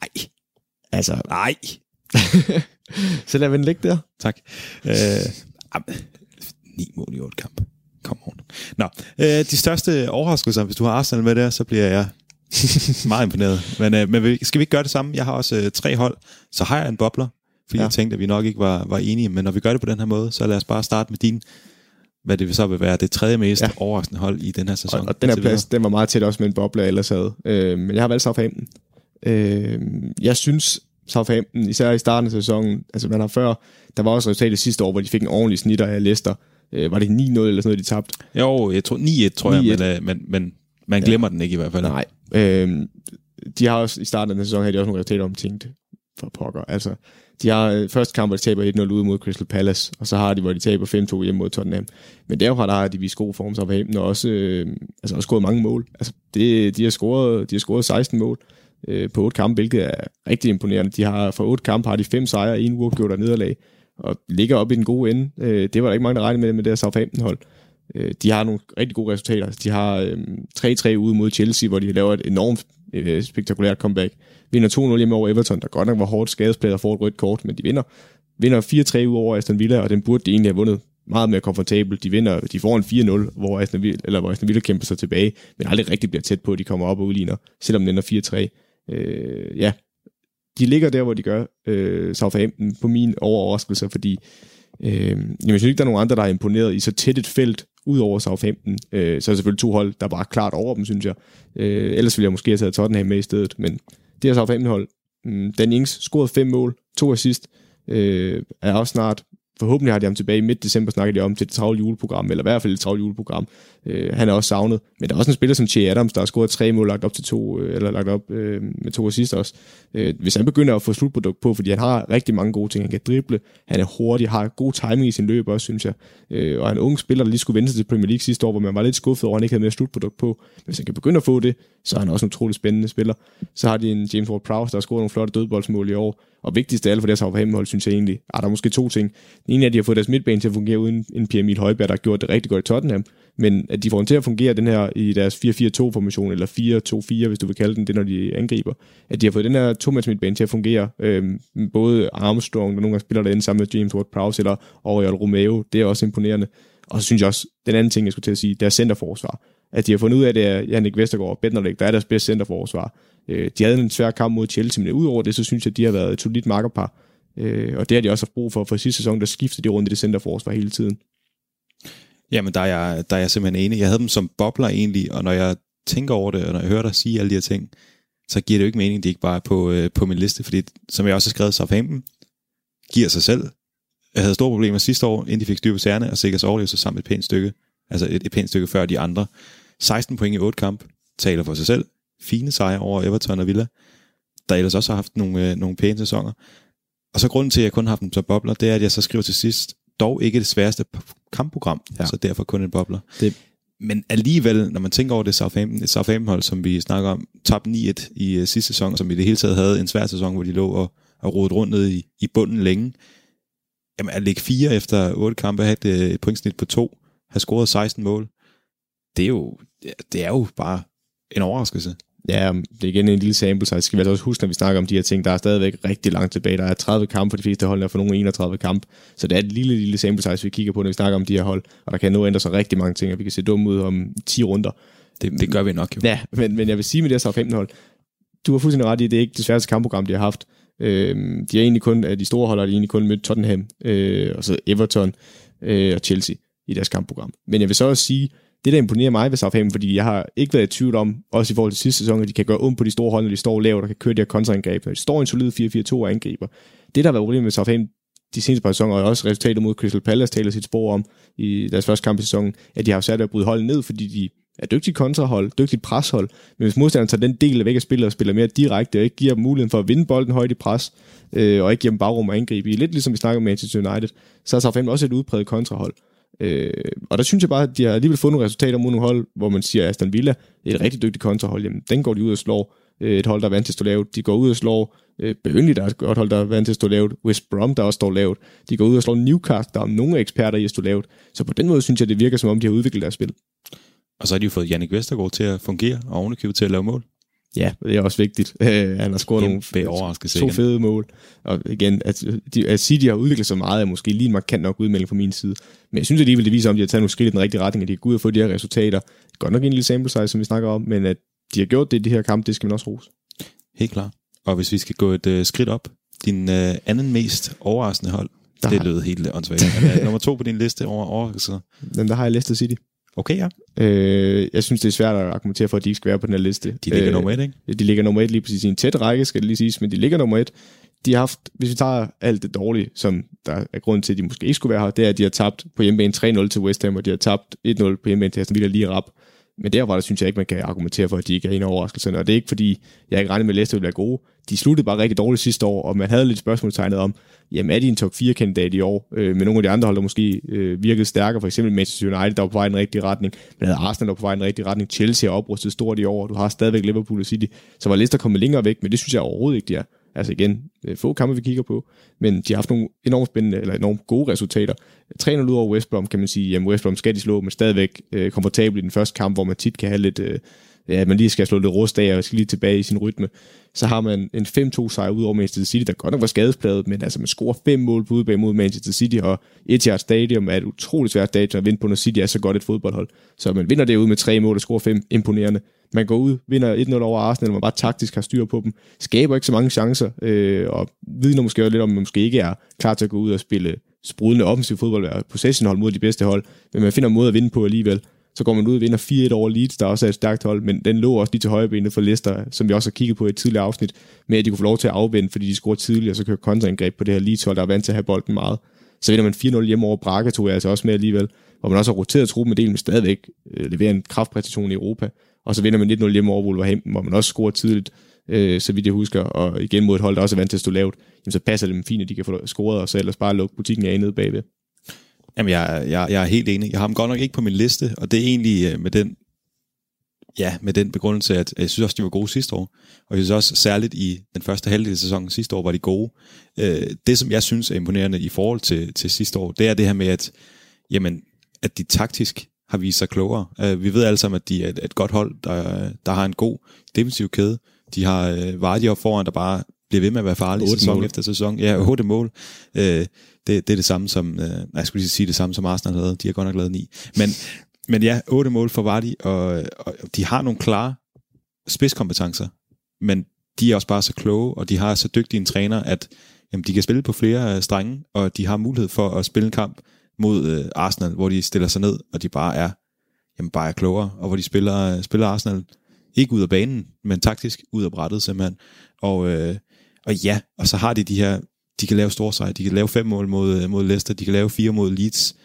Nej. altså Nej. så lad den ligge der. Tak. Øh, ni mål i otte kamp. Kom on. Nå, øh, de største overraskelser, hvis du har Arsenal med der, så bliver jeg meget imponeret. Men, øh, men skal vi ikke gøre det samme? Jeg har også øh, tre hold. Så har jeg en bobler, fordi ja. jeg tænkte, at vi nok ikke var, var enige. Men når vi gør det på den her måde, så lad os bare starte med din, hvad det vil så vil være det tredje mest Ja. overraskende hold i den her sæson. Og, og den her plads, den var meget tæt også med en boble, jeg ellers havde. Øh, men jeg har valgt Southampton. Øh, jeg synes, Southampton, især i starten af sæsonen, altså man har før, der var også resultatet sidste år, hvor de fik en ordentlig snitter af Leicester. Øh, var det 9-0 eller sådan noget, de tabte? Jo, jeg tror 9-1, tror jeg, 9-1. men, øh, men, men man glemmer ja. den ikke i hvert fald. Nej. Øh, de har også, i starten af den sæson, havde de også nogle resultater om tænkt, for pokker. Altså, de har øh, første kamp, hvor de taber 1-0 ude mod Crystal Palace, og så har de, hvor de taber 5-2 hjemme mod Tottenham. Men derfra der har de vist god form, Southampton, og også, øh, altså, også scoret mange mål. Altså, det, de, har scoret, de har scoret 16 mål øh, på otte kampe, hvilket er rigtig imponerende. De har for otte kampe har de fem sejre, en uafgjort og nederlag, og ligger op i den gode ende. Øh, det var der ikke mange, der regnede med med det her Southampton-hold. Øh, de har nogle rigtig gode resultater. De har øh, 3-3 ude mod Chelsea, hvor de laver et enormt øh, spektakulært comeback. Vinder 2-0 hjemme over Everton, der godt nok var hårdt skadespladet og får et rødt kort, men de vinder. Vinder 4-3 ud over Aston Villa, og den burde de egentlig have vundet meget mere komfortabelt. De vinder, de får en 4-0, hvor Aston Villa, eller hvor Aston Villa kæmper sig tilbage, men aldrig rigtig bliver tæt på, at de kommer op og udligner, selvom den ender 4-3. Øh, ja, de ligger der, hvor de gør øh, Southampton på min overraskelse, fordi øh, jamen, jeg synes ikke, der er nogen andre, der er imponeret i så tæt et felt, ud over Southampton. Øh, så er der selvfølgelig to hold, der bare klart over dem, synes jeg. Øh, ellers ville jeg måske have taget Tottenham med i stedet, men det altså her Southampton-hold, mm, Dan Ings scorede fem mål, to assist, øh, er også snart forhåbentlig har de ham tilbage i midt december, snakker de om til et travlt juleprogram, eller i hvert fald et travlt juleprogram. Øh, han er også savnet, men der er også en spiller som Che Adams, der har scoret tre mål, lagt op til to, øh, eller lagt op øh, med to assist også. Øh, hvis han begynder at få slutprodukt på, fordi han har rigtig mange gode ting, han kan drible, han er hurtig, har god timing i sin løb også, synes jeg. Øh, og han er en ung spiller, der lige skulle vente sig til Premier League sidste år, hvor man var lidt skuffet over, at han ikke havde mere slutprodukt på. Men hvis han kan begynde at få det, så er han også en utrolig spændende spiller. Så har de en James Ward-Prowse, der har scoret nogle flotte dødboldsmål i år. Og vigtigst af alt for deres Southampton-hold, synes jeg egentlig, er der er måske to ting. Den ene er, at de har fået deres midtbane til at fungere uden en Pierre Emil Højbjerg, der har gjort det rigtig godt i Tottenham. Men at de får den til at fungere den her i deres 4-4-2-formation, eller 4-2-4, hvis du vil kalde den det, når de angriber. At de har fået den her to midtbane til at fungere. Øhm, både Armstrong, der nogle gange spiller derinde sammen med James Ward-Prowse, eller Oriol Romeo, det er også imponerende. Og så synes jeg også, den anden ting, jeg skulle til at sige, deres centerforsvar. At de har fundet ud af, at det er Jannik Vestergaard og Bednarlik, der er deres bedste centerforsvar. Øh, de havde en svær kamp mod Chelsea, men udover det, så synes jeg, at de har været et solidt makkerpar. Øh, og det har de også haft brug for, for sidste sæson, der skiftede de rundt i det centerforsvar hele tiden. Jamen, der er, jeg, der er jeg simpelthen enig. Jeg havde dem som bobler egentlig, og når jeg tænker over det, og når jeg hører dig sige alle de her ting, så giver det jo ikke mening, at de ikke bare er på, øh, på min liste, fordi som jeg også har skrevet, Southampton giver sig selv. Jeg havde store problemer sidste år, inden de fik styr på særne, og sikkert overlevede sig sammen et pænt stykke, altså et, et pænt stykke før de andre. 16 point i 8 kamp, taler for sig selv. Fine sejre over Everton og Villa, der ellers også har haft nogle, øh, nogle pæne sæsoner. Og så grunden til, at jeg kun har haft dem som bobler, det er, at jeg så skriver til sidst, dog ikke det sværeste kampprogram, Ja. så derfor kun en bobler. Det- Men alligevel, når man tænker over det Southampton, et Southampton-hold, som vi snakker om, top 9-1 i uh, sidste sæson, som i det hele taget havde en svær sæson, hvor de lå og, og rodet rundt ned i, i bunden længe. Jamen at ligge fire efter otte kampe, have et, øh, et pointsnit på to, have scoret 16 mål, det er jo, det er jo bare en overraskelse. Ja, det er igen en lille sample size. Skal vi altså også huske, når vi snakker om de her ting, der er stadigvæk rigtig langt tilbage. Der er 30 kampe for de fleste hold, og for nogle 31 kamp. Så det er et lille, lille sample size, vi kigger på, når vi snakker om de her hold. Og der kan nå ændre sig rigtig mange ting, og vi kan se dumme ud om 10 runder. Det, det gør vi nok jo. Ja, men, men jeg vil sige med det her Southampton hold, du har fuldstændig ret i, at det er ikke det sværeste kampprogram, de har haft. Øhm, de er egentlig kun, af de store hold, har de egentlig kun mødt Tottenham, øh, og så Everton øh, og Chelsea. i deres kampprogram. Men jeg vil så også sige, det der imponerer mig ved Southampton, fordi jeg har ikke været i tvivl om, også i forhold til sidste sæson, at de kan gøre ondt på de store hold, når de står lavt og kan køre de her kontraangreb. Når de står i en solid 4-4-2 og angriber. Det, der har været problemet med Southampton de seneste par sæsoner, og også resultatet mod Crystal Palace taler sit spor om i deres første kamp i sæsonen, at de har sat at bryde holdet ned, fordi de er dygtigt kontrahold, dygtigt preshold, men hvis modstanderen tager den del væk af spillet og spiller mere direkte, og ikke giver dem muligheden for at vinde bolden højt i pres, øh, og ikke giver dem bagrum at angribe i, lidt ligesom vi snakker med Manchester United, så er Southampton også et udpræget kontrahold. Øh, og der synes jeg bare, at de har alligevel fået nogle resultater mod nogle hold, hvor man siger, at Aston Villa er et rigtig dygtigt kontrahold. Jamen, den går de ud og slår. Øh, et hold, der er vant til at stå lavt. De går ud og slår øh, Burnley, der er et godt hold, der er vant til at stå lavt. West Brom, der også står lavt. De går ud og slår Newcastle, der er nogle eksperter i at stå lavt. Så på den måde synes jeg, det virker som om, de har udviklet deres spil. Og så har de jo fået Jannik Vestergaard til at fungere, og ovenikøbet til at lave mål. Ja, det er også vigtigt. Øh, han har scoret nogle to fede mål. Og igen, at, de, at City har udviklet sig meget, er måske lige en markant nok udmelding fra min side. Men jeg synes alligevel, det viser, om de har taget nogle skridt i den rigtige retning, at de er gået og få de her resultater. Godt nok en lille sample size, som vi snakker om, men at de har gjort det i de her kampe, det skal man også rose. Helt klart. Og hvis vi skal gå et uh, skridt op, din uh, anden mest overraskende hold, der det lød helt åndssvagt. nummer to på din liste over overraskelser. Den der har jeg Leicester City. Okay, ja. Øh, jeg synes, det er svært at argumentere for, at de ikke skal være på den her liste. De ligger øh, nummer et, ikke? De ligger nummer et lige præcis i en tæt række, skal det lige siges, men de ligger nummer et. De har haft, hvis vi tager alt det dårlige, som der er grund til, at de måske ikke skulle være her, det er, at de har tabt på hjemmebane 3-0 til West Ham, og de har tabt 1-0 på hjemmebane til Aston Villa lige rap. Men derfor var der synes jeg ikke, man kan argumentere for, at de ikke er en overraskelse. Og det er ikke fordi, jeg ikke regnede med, at Leicester ville være gode. De sluttede bare rigtig dårligt sidste år, og man havde lidt spørgsmålstegnet om, jamen er de en top 4-kandidat i år? Øh, med nogle af de andre hold, der måske øh, virkede stærkere, for eksempel Manchester United, der var på vej i den rigtige retning, men havde Arsenal, der var på vej i den rigtige retning, Chelsea har oprustet stort i år, du har stadigvæk Liverpool og City, så var Leicester kommet længere væk, men det synes jeg overhovedet ikke, de er. Altså igen, øh, få kampe, vi kigger på, men de har haft nogle enormt spændende, eller enormt gode resultater. 3-0 ud over West Brom, kan man sige, jamen West Brom skal de slå, men stadigvæk øh, komfortabelt i den første kamp, hvor man tit kan have lidt, øh, ja, man lige skal slå lidt rust af, og skal lige tilbage i sin rytme. Så har man en 5-2 sejr ud over Manchester City, der godt nok var skadespladet, men altså man scorer fem mål på udebane mod Manchester City, og Etihad Stadium er et utroligt svært stadion at vinde på, når City er så godt et fodboldhold. Så man vinder det ud med tre mål og scorer fem imponerende. Man går ud, vinder 1-0 over Arsenal, man bare taktisk har styr på dem, skaber ikke så mange chancer, øh, og vidner måske også lidt om, at man måske ikke er klar til at gå ud og spille sprudende offensiv fodbold, være possessionhold mod de bedste hold, men man finder en måde at vinde på alligevel. Så går man ud og vinder 4-1 over Leeds, der også er et stærkt hold, men den lå også lige til højrebenet for Leicester, som vi også har kigget på i et tidligere afsnit, med at de kunne få lov til at afvende, fordi de scorede tidligt, og så kører kontraangreb på det her Leeds hold, der er vant til at have bolden meget. Så vinder man 4-0 hjemme over Braga, tog jeg altså også med alligevel, hvor man også har roteret truppen med del, men stadigvæk øh, leverer en kraftpræstation i Europa. Og så vinder man 1-0 hjemme over Wolverhampton, hvor man også scorer tidligt, øh, så vidt jeg husker, og igen mod et hold, der også er vant til at stå lavt, jamen så passer det dem fint, at de kan få scoret, og så ellers bare lukke butikken af nede bagved. Jamen, jeg, jeg, jeg er helt enig. Jeg har ham godt nok ikke på min liste, og det er egentlig øh, med den ja, med den begrundelse, at jeg synes også, de var gode sidste år. Og jeg synes også, særligt i den første halvdel af sæsonen sidste år, var de gode. Øh, det, som jeg synes er imponerende i forhold til, til sidste år, det er det her med, at, jamen, at de taktisk har vist sig klogere. Øh, vi ved alle sammen, at de er et, et godt hold, der, der har en god defensiv kæde. De har øh, Vardy op foran, der bare bliver ved med at være farlige sæson mål. efter sæson. Ja, otte mål. Uh, det, det er det samme som, uh, jeg skulle lige sige det samme som Arsenal havde. De har godt nok lavet ni. Men, men ja, otte mål for Vardy, og, og de har nogle klare spidskompetencer, men de er også bare så kloge, og de har så dygtige en træner, at jamen, de kan spille på flere strenge, og de har mulighed for at spille en kamp mod øh, Arsenal, hvor de stiller sig ned, og de bare er, jamen bare er klogere, og hvor de spiller, spiller Arsenal ikke ud af banen, men taktisk ud af brættet simpelthen. Og, øh, og ja, og så har de de her, de kan lave store sejre, de kan lave fem mål mod, mod Leicester, de kan lave fire mod Leeds.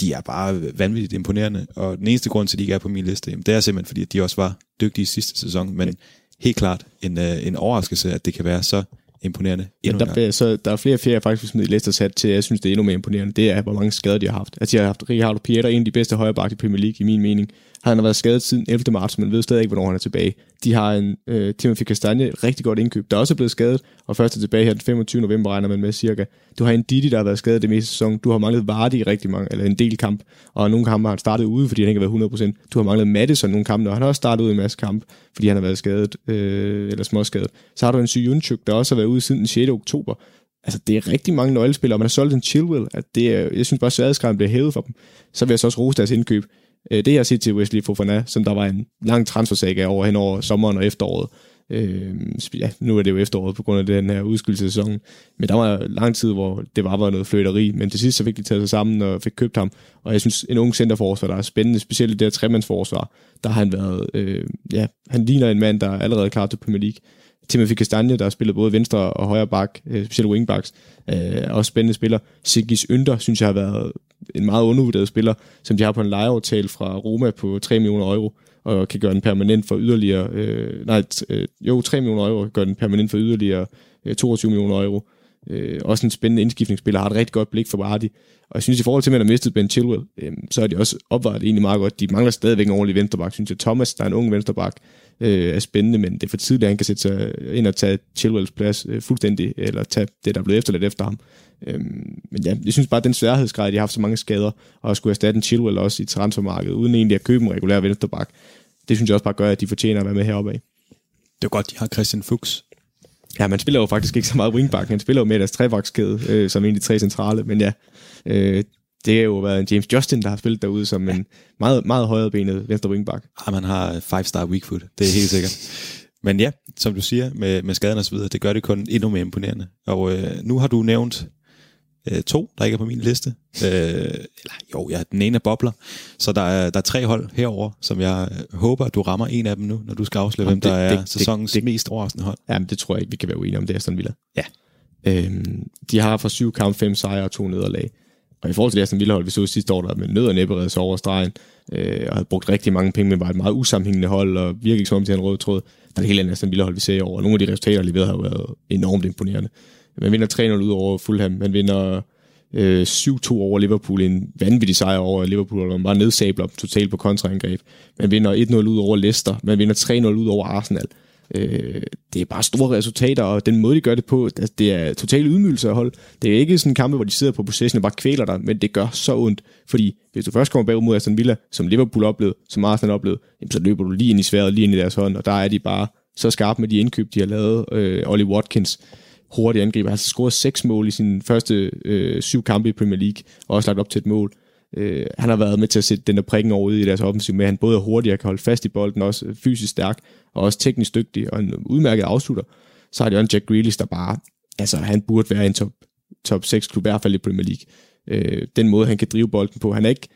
De er bare vanvittigt imponerende, og den eneste grund til, at de ikke er på min liste, jamen, det er simpelthen, fordi de også var dygtige sidste sæson, men helt klart en, øh, en overraskelse, at det kan være så imponerende. Ja, der, så der er flere jeg faktisk vil Leicester sat til, jeg synes, det er endnu mere imponerende. Det er, hvor mange skader de har haft. Altså, de har haft Ricardo Pieter, en af de bedste højrebakke i Premier League, i min mening. Han har været skadet siden 11. marts, men ved stadig ikke, hvornår han er tilbage. De har en øh, Timothy Castagne, rigtig godt indkøb, der også er blevet skadet, og først er tilbage her den 25. november, regner man med cirka. Du har en Didi, der har været skadet det meste sæson. Du har manglet Vardy i rigtig mange, eller en del kamp, og nogle kampe har han startet ude, fordi han ikke har været 100%. Du har manglet Madison nogle kampe, og han har også startet ud i en masse kamp, fordi han har været skadet, øh, eller småskadet. Så har du en Syunchuk, der også har været ude siden den 6. oktober. Altså, det er rigtig mange nøglespillere, og man har solgt en Chilwell. At det er, jeg synes bare, at sværhedsgraden bliver hævet for dem. Så vil jeg så også rose deres indkøb. Øh, det jeg siger til Wesley Fofana, som der var en lang transfersaga over hen over sommeren og efteråret, Øh, ja, nu er det jo efteråret på grund af den her udskydelsessæson, men der var lang tid, hvor det var bare noget fløjteri, men til sidst så fik de taget sig sammen og fik købt ham, og jeg synes, en ung centerforsvar, der er spændende, specielt det her tremandsforsvar, der har han været, øh, ja, han ligner en mand, der er allerede klar til Premier League. Timothy Castagne, der har spillet både venstre og højre bak, øh, specielt wingbacks, øh, også spændende spiller. Sigis Ynder, synes jeg har været en meget undervurderet spiller, som de har på en lejeaftale fra Roma på 3 millioner euro og kan gøre den permanent for yderligere, øh, nej, øh, jo, 3 millioner euro, gør den permanent for yderligere øh, 22 millioner euro. Øh, også en spændende indskiftningsspiller, har et rigtig godt blik for Vardy. Og jeg synes, i forhold til, at man har mistet Ben Chilwell, øh, så er de også opvejet egentlig meget godt. De mangler stadigvæk en ordentlig venstreback, synes jeg. Thomas, der er en ung venstreback, øh, er spændende, men det er for tidligt, at han kan sætte sig ind og tage Chilwells plads øh, fuldstændig, eller tage det, der er blevet efterladt efter ham. Øh, men ja, jeg synes bare, at den sværhedsgrad, de har haft så mange skader, og at skulle erstatte en Chilwell også i transfermarkedet, uden egentlig at købe en regulær venstreback, det synes jeg også bare gør, at de fortjener at være med heroppe af. Det er godt, de har Christian Fuchs. Ja, man spiller jo faktisk ikke så meget wingback. Han spiller jo med deres trebakkskæde, øh, som egentlig tre centrale. Men ja, øh, det har jo været en James Justin, der har spillet derude som en meget, meget højrebenet venstre wingback. Ja, man har five star weak foot, det er helt sikkert. Men ja, som du siger, med, med skaden og så videre, det gør det kun endnu mere imponerende. Og øh, nu har du nævnt øh, to, der ikke er på min liste. Øh, eller jo, ja, den ene er bobler. Så der er, der er tre hold herover, som jeg øh, håber, at du rammer en af dem nu, når du skal afsløre, hvem der det, er det, sæsonens det, mest overraskende hold. Jamen, det tror jeg ikke, vi kan være uenige om, det er Aston Villa. Ja. Øhm, de har fra syv kampe, fem sejre og to nederlag. Og i forhold til det Aston Villa hold, vi så sidste år, der med nød og næppe sig over stregen, øh, og havde brugt rigtig mange penge, men var et meget usammenhængende hold, og virkede ikke som om, de havde en rød tråd. Der er det helt andet Aston Villa hold, vi ser i år, og nogle af de resultater, lige ved, har været enormt imponerende. Man vinder 3-0 ud over Fulham, man vinder øh, 7-2 over Liverpool, en vanvittig sejr over Liverpool, og man bare nedsabler totalt på kontraangreb. Man vinder 1-0 ud over Leicester, man vinder 3-0 ud over Arsenal. Øh, det er bare store resultater, og den måde, de gør det på, altså, det er total ydmygelse at holde. Det er ikke sådan en kamp, hvor de sidder på possession og bare kvæler dig, men det gør så ondt, fordi hvis du først kommer bagud mod Aston Villa, som Liverpool oplevede, som Arsenal oplevede, så løber du lige ind i sværet, lige ind i deres hånd, og der er de bare så skarpe med de indkøb, de har lavet. Øh, Ollie Watkins, hurtig angriber. har har scoret seks mål i sine første øh, syv kampe i Premier League, og også lagt op til et mål. Øh, han har været med til at sætte den der prikken over i deres offensiv, med han både er hurtig og kan holde fast i bolden, også fysisk stærk, og også teknisk dygtig, og en udmærket afslutter. Så har de også en Jack Grealish, der bare, altså han burde være en top, top 6 klub, i hvert fald i Premier League. Øh, den måde, han kan drive bolden på, han er ikke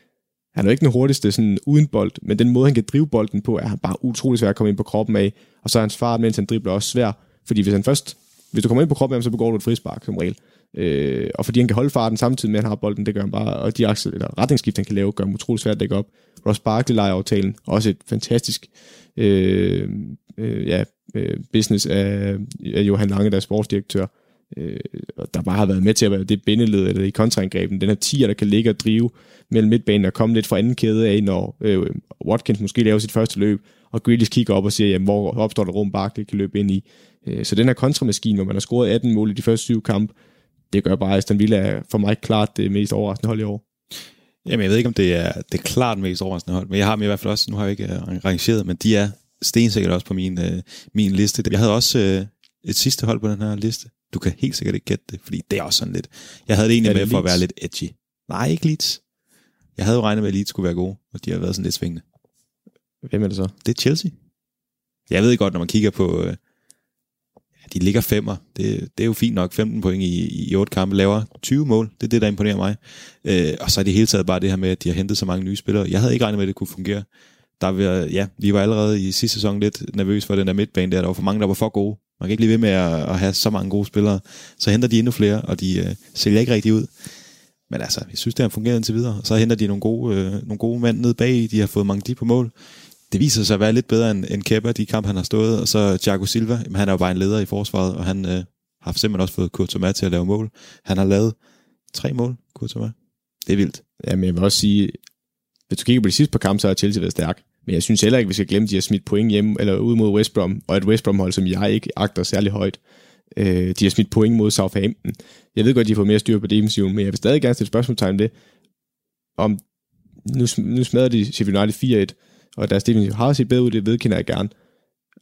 han er jo ikke den hurtigste sådan uden bold, men den måde, han kan drive bolden på, er han bare utrolig svær at komme ind på kroppen af. Og så er hans fart, mens han dribler, også svær. Fordi hvis han først hvis du kommer ind på kroppen, så begår du et frispark som regel. Øh, og fordi han kan holde farten samtidig med, at han har bolden, det gør han bare, og de aksel, eller retningsskift, han kan lave, gør ham utrolig svært at dække op. Ross Barkley leger aftalen, også et fantastisk øh, øh, ja, øh, business af, af Johan Lange, der er sportsdirektør, øh, der bare har været med til at være det bindeled, eller i kontraangreben, den her tier, der kan ligge og drive mellem midtbanen og komme lidt fra anden kæde af, når øh, Watkins måske laver sit første løb, og Grealish kigger op og siger, jamen, hvor opstår der rum, Barkley kan løbe ind i. Øh, så den her kontramaskine, hvor man har scoret 18 mål i de første syv kampe, det gør bare, Aston Villa for mig klart det mest overraskende hold i år. Jamen, jeg ved ikke, om det er det er klart mest overraskende hold, men jeg har dem i hvert fald også, nu har jeg ikke uh, rangeret, men de er stensikkert også på min, uh, min liste. Jeg havde også uh, et sidste hold på den her liste. Du kan helt sikkert ikke gætte det, fordi det er også sådan lidt... Jeg havde det egentlig det med Leeds? for at være lidt edgy. Nej, ikke Leeds. Jeg havde jo regnet med, at Leeds skulle være gode, og de har været sådan lidt svingende. Hvem er det så? Det er Chelsea. Jeg ved godt, når man kigger på, uh, de ligger femmer. Det, det er jo fint nok. 15 point i, i 8 kampe, laver 20 mål. Det er det, der imponerer mig. Øh, og så er det hele taget bare det her med, at de har hentet så mange nye spillere. Jeg havde ikke regnet med, at det kunne fungere. Der var, ja, vi var allerede i sidste sæson lidt nervøs for den der midtbane der. Der var for mange, der var for gode. Man kan ikke blive ved med at, at have så mange gode spillere. Så henter de endnu flere, og de øh, sælger ikke rigtig ud. Men altså, jeg synes, det har fungeret indtil videre. Så henter de nogle gode, øh, nogle gode mænd ned bag. De har fået mange de på mål det viser sig at være lidt bedre end, end Kepa, de kamp han har stået. Og så Thiago Silva, jamen, han er jo bare en leder i forsvaret, og han øh, har simpelthen også fået Courtois til at lave mål. Han har lavet tre mål, Courtois. Det er vildt. Jamen jeg vil også sige, hvis du kigger på de sidste par kampe, så har Chelsea været stærk. Men jeg synes heller ikke, vi skal glemme, at de har smidt point hjem, eller ud mod West Brom, og et West Brom-hold, som jeg ikke agter særlig højt. Øh, de har smidt point mod Southampton. Jeg ved godt, de har fået mere styr på defensiven, men jeg vil stadig gerne stille spørgsmålstegn det, om nu, nu smadrer de Sheffield United 4-1, og deres defensiv har set bedre ud, det vedkender jeg gerne.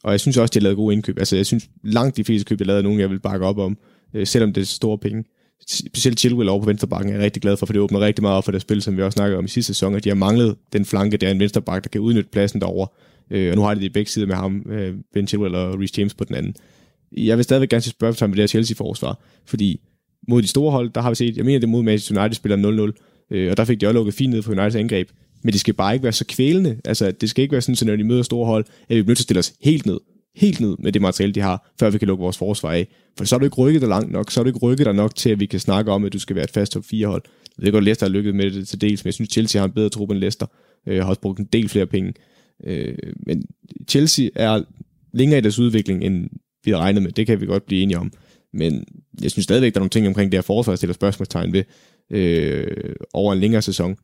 Og jeg synes også, de har lavet gode indkøb. Altså, jeg synes langt de fleste køb, de har lavet, nogen, jeg vil bakke op om, øh, selvom det er store penge. Specielt Chilwell over på venstrebakken er jeg rigtig glad for, for det åbner rigtig meget op for det spil, som vi også snakkede om i sidste sæson, at de har manglet den flanke, der er en venstrebakke, der kan udnytte pladsen derover. Øh, og nu har de det i begge sider med ham, øh, Ben Chilwell og Reece James på den anden. Jeg vil stadigvæk gerne spørge spørgsmål med det her Chelsea-forsvar, fordi mod de store hold, der har vi set, jeg mener det mod Manchester United spiller 0-0, øh, og der fik de også lukket fint ned på Uniteds angreb, men det skal bare ikke være så kvælende. Altså, det skal ikke være sådan, så når de møder store hold, at vi bliver nødt til at stille os helt ned helt ned med det materiale, de har, før vi kan lukke vores forsvar af. For så er du ikke rykket dig langt nok, så er du ikke rykket dig nok til, at vi kan snakke om, at du skal være et fast top 4 hold. Jeg ved godt, Leicester har lykket med det til dels, men jeg synes, Chelsea har en bedre trup end Leicester. Øh, har også brugt en del flere penge. Øh, men Chelsea er længere i deres udvikling, end vi har regnet med. Det kan vi godt blive enige om. Men jeg synes stadigvæk, der er nogle ting omkring det her forsvar, jeg stiller spørgsmålstegn ved øh, over en længere sæson.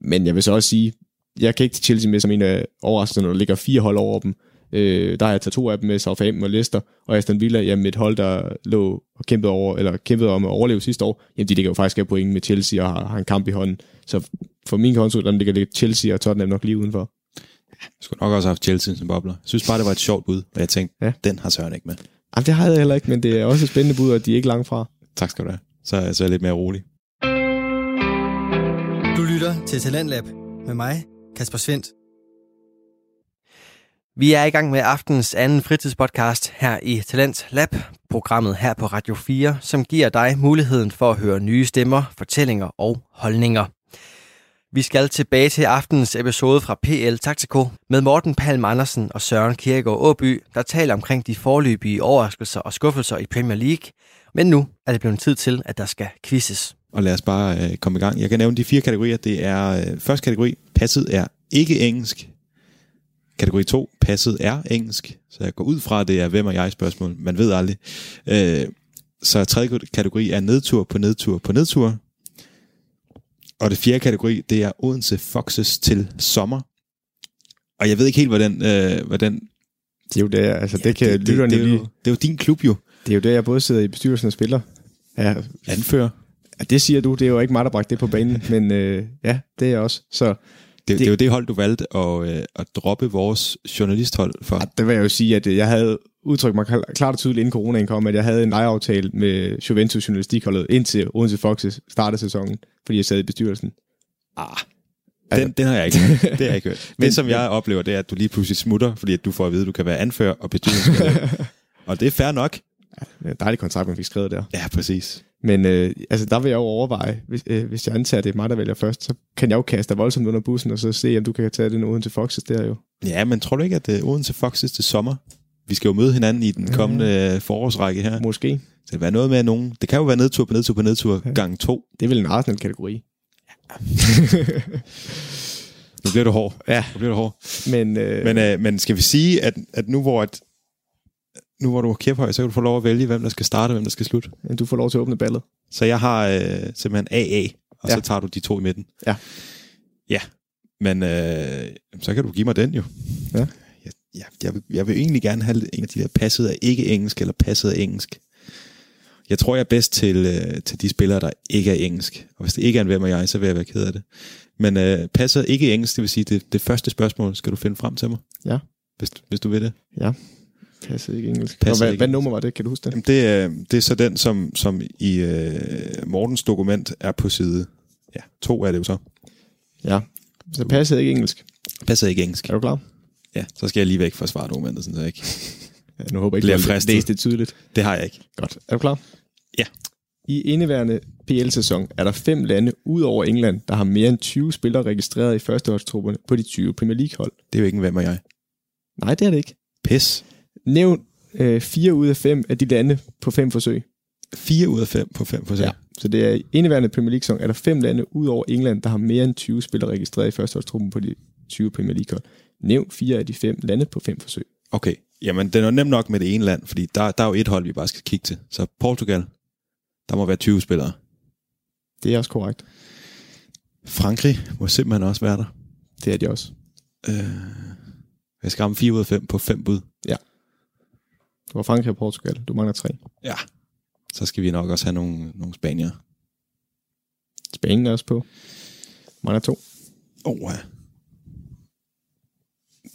Men jeg vil så også sige, jeg kan ikke til Chelsea med som en af overraskelserne, når der ligger fire hold over dem. Øh, der har jeg taget to af dem med Southampton og Leicester, og Aston Villa, jamen et hold, der lå og kæmpede, over, eller kæmpede om at overleve sidste år, jamen de ligger jo faktisk af point med Chelsea og har, har en kamp i hånden. Så for min konto, der ligger lidt Chelsea og Tottenham nok lige udenfor. Jeg skulle nok også have haft Chelsea som bobler. Jeg synes bare, det var et sjovt bud, og jeg tænkte, ja. den har Søren ikke med. Jamen, det havde jeg heller ikke, men det er også et spændende bud, og de er ikke langt fra. Tak skal du have. Så, så er jeg lidt mere rolig. Du lytter til Talentlab med mig, Kasper Svendt. Vi er i gang med aftens anden fritidspodcast her i Talent Lab, programmet her på Radio 4, som giver dig muligheden for at høre nye stemmer, fortællinger og holdninger. Vi skal tilbage til aftens episode fra PL Taktiko med Morten Palm Andersen og Søren Kierkegaard Åby, der taler omkring de forløbige overraskelser og skuffelser i Premier League. Men nu er det blevet tid til, at der skal quizzes. Og lad os bare øh, komme i gang. Jeg kan nævne de fire kategorier. Det er øh, første kategori, passet er ikke engelsk. Kategori 2, passet er engelsk. Så jeg går ud fra, at det er hvem er jeg spørgsmål. Man ved aldrig. Øh, så tredje kategori er nedtur på nedtur på nedtur. Og det fjerde kategori, det er Odense Foxes til sommer. Og jeg ved ikke helt, hvad den... Øh, hvad den det er jo det, altså ja, det kan det, det, det, er jo, det er jo din klub jo. Det er jo det, jeg både sidder i bestyrelsen og spiller. Ja, Anfører. Ja, det siger du, det er jo ikke mig, der bragte det på banen, men øh, ja, det er jeg også. Så det, det, det er jo det hold, du valgte at, øh, at droppe vores journalisthold for. Ja, det vil jeg jo sige, at jeg havde udtrykt mig klart og tydeligt inden coronaen kom, at jeg havde en lejeaftale med Juventus journalistikholdet indtil Odense Foxes startede sæsonen, fordi jeg sad i bestyrelsen. Ah, den, altså, den har jeg ikke Det har jeg ikke hørt. Men, det, som jeg oplever, det er, at du lige pludselig smutter, fordi at du får at vide, at du kan være anfører og bestyrelsesmedlem. og det er fair nok. Ja, det er en dejlig kontrakt, man fik skrevet der. Ja, præcis. Men øh, altså, der vil jeg jo overveje, hvis, øh, hvis jeg antager, at det er mig, der vælger først, så kan jeg jo kaste dig voldsomt under bussen, og så se, om du kan tage den uden til Foxes der jo. Ja, men tror du ikke, at det er til Foxes til sommer? Vi skal jo møde hinanden i den kommende mm. forårsrække her. Måske. Så det være noget med nogen. Det kan jo være nedtur på nedtur på nedtur ja. gang to. Det er vel en Arsenal-kategori. Ja. nu bliver du hård. Ja. Nu bliver du hård. Men, øh... men, øh, men skal vi sige, at, at nu hvor at, nu hvor du er kæphøj, så kan du få lov at vælge, hvem der skal starte, og hvem der skal slutte. Du får lov til at åbne ballet. Så jeg har øh, simpelthen AA, og ja. så tager du de to i midten. Ja. Ja, men øh, så kan du give mig den jo. Ja. Jeg, jeg, jeg, vil, jeg vil egentlig gerne have en af de der passet af ikke engelsk, eller passet af engelsk. Jeg tror, jeg er bedst til, øh, til de spillere, der ikke er engelsk. Og hvis det ikke er en hvem og jeg, så vil jeg være ked af det. Men øh, passet ikke engelsk, det vil sige, det, det første spørgsmål skal du finde frem til mig. Ja. Hvis, hvis du vil det. Ja. Passet ikke engelsk. Passet hvad, ikke hvad nummer var det? Kan du huske det? Jamen det, er, det er så den, som, som i uh, Mortens dokument er på side. Ja, to er det jo så. Ja, så passet ikke engelsk. Passet ikke engelsk. Er du klar? Ja, så skal jeg lige væk fra svardokumentet, sådan så jeg ikke ja, nu håber jeg ikke, du har læst det tydeligt. Det har jeg ikke. Godt. Er du klar? Ja. I indeværende PL-sæson er der fem lande ud over England, der har mere end 20 spillere registreret i førsteholdstrupperne på de 20 Premier League-hold. Det er jo ikke en hvem og jeg. Nej, det er det ikke. Pis. Nævn øh, fire ud af fem af de lande på fem forsøg. Fire ud af fem på fem forsøg? Ja, så det er indeværende Premier League-sæson, er der fem lande ud over England, der har mere end 20 spillere registreret i førsteholdstruppen på de 20 Premier League-hold. Nævn fire af de fem lande på fem forsøg. Okay, jamen den er nem nok med det ene land, fordi der, der er jo et hold, vi bare skal kigge til. Så Portugal, der må være 20 spillere. Det er også korrekt. Frankrig må simpelthen også være der. Det er de også. Øh, jeg skal ramme 4 ud af 5 på 5 bud. Ja. Du var Frankrig og Portugal. Du mangler tre. Ja. Så skal vi nok også have nogle, nogle spanier. Spanien er også på. Mangler to. Åh, oh, ja.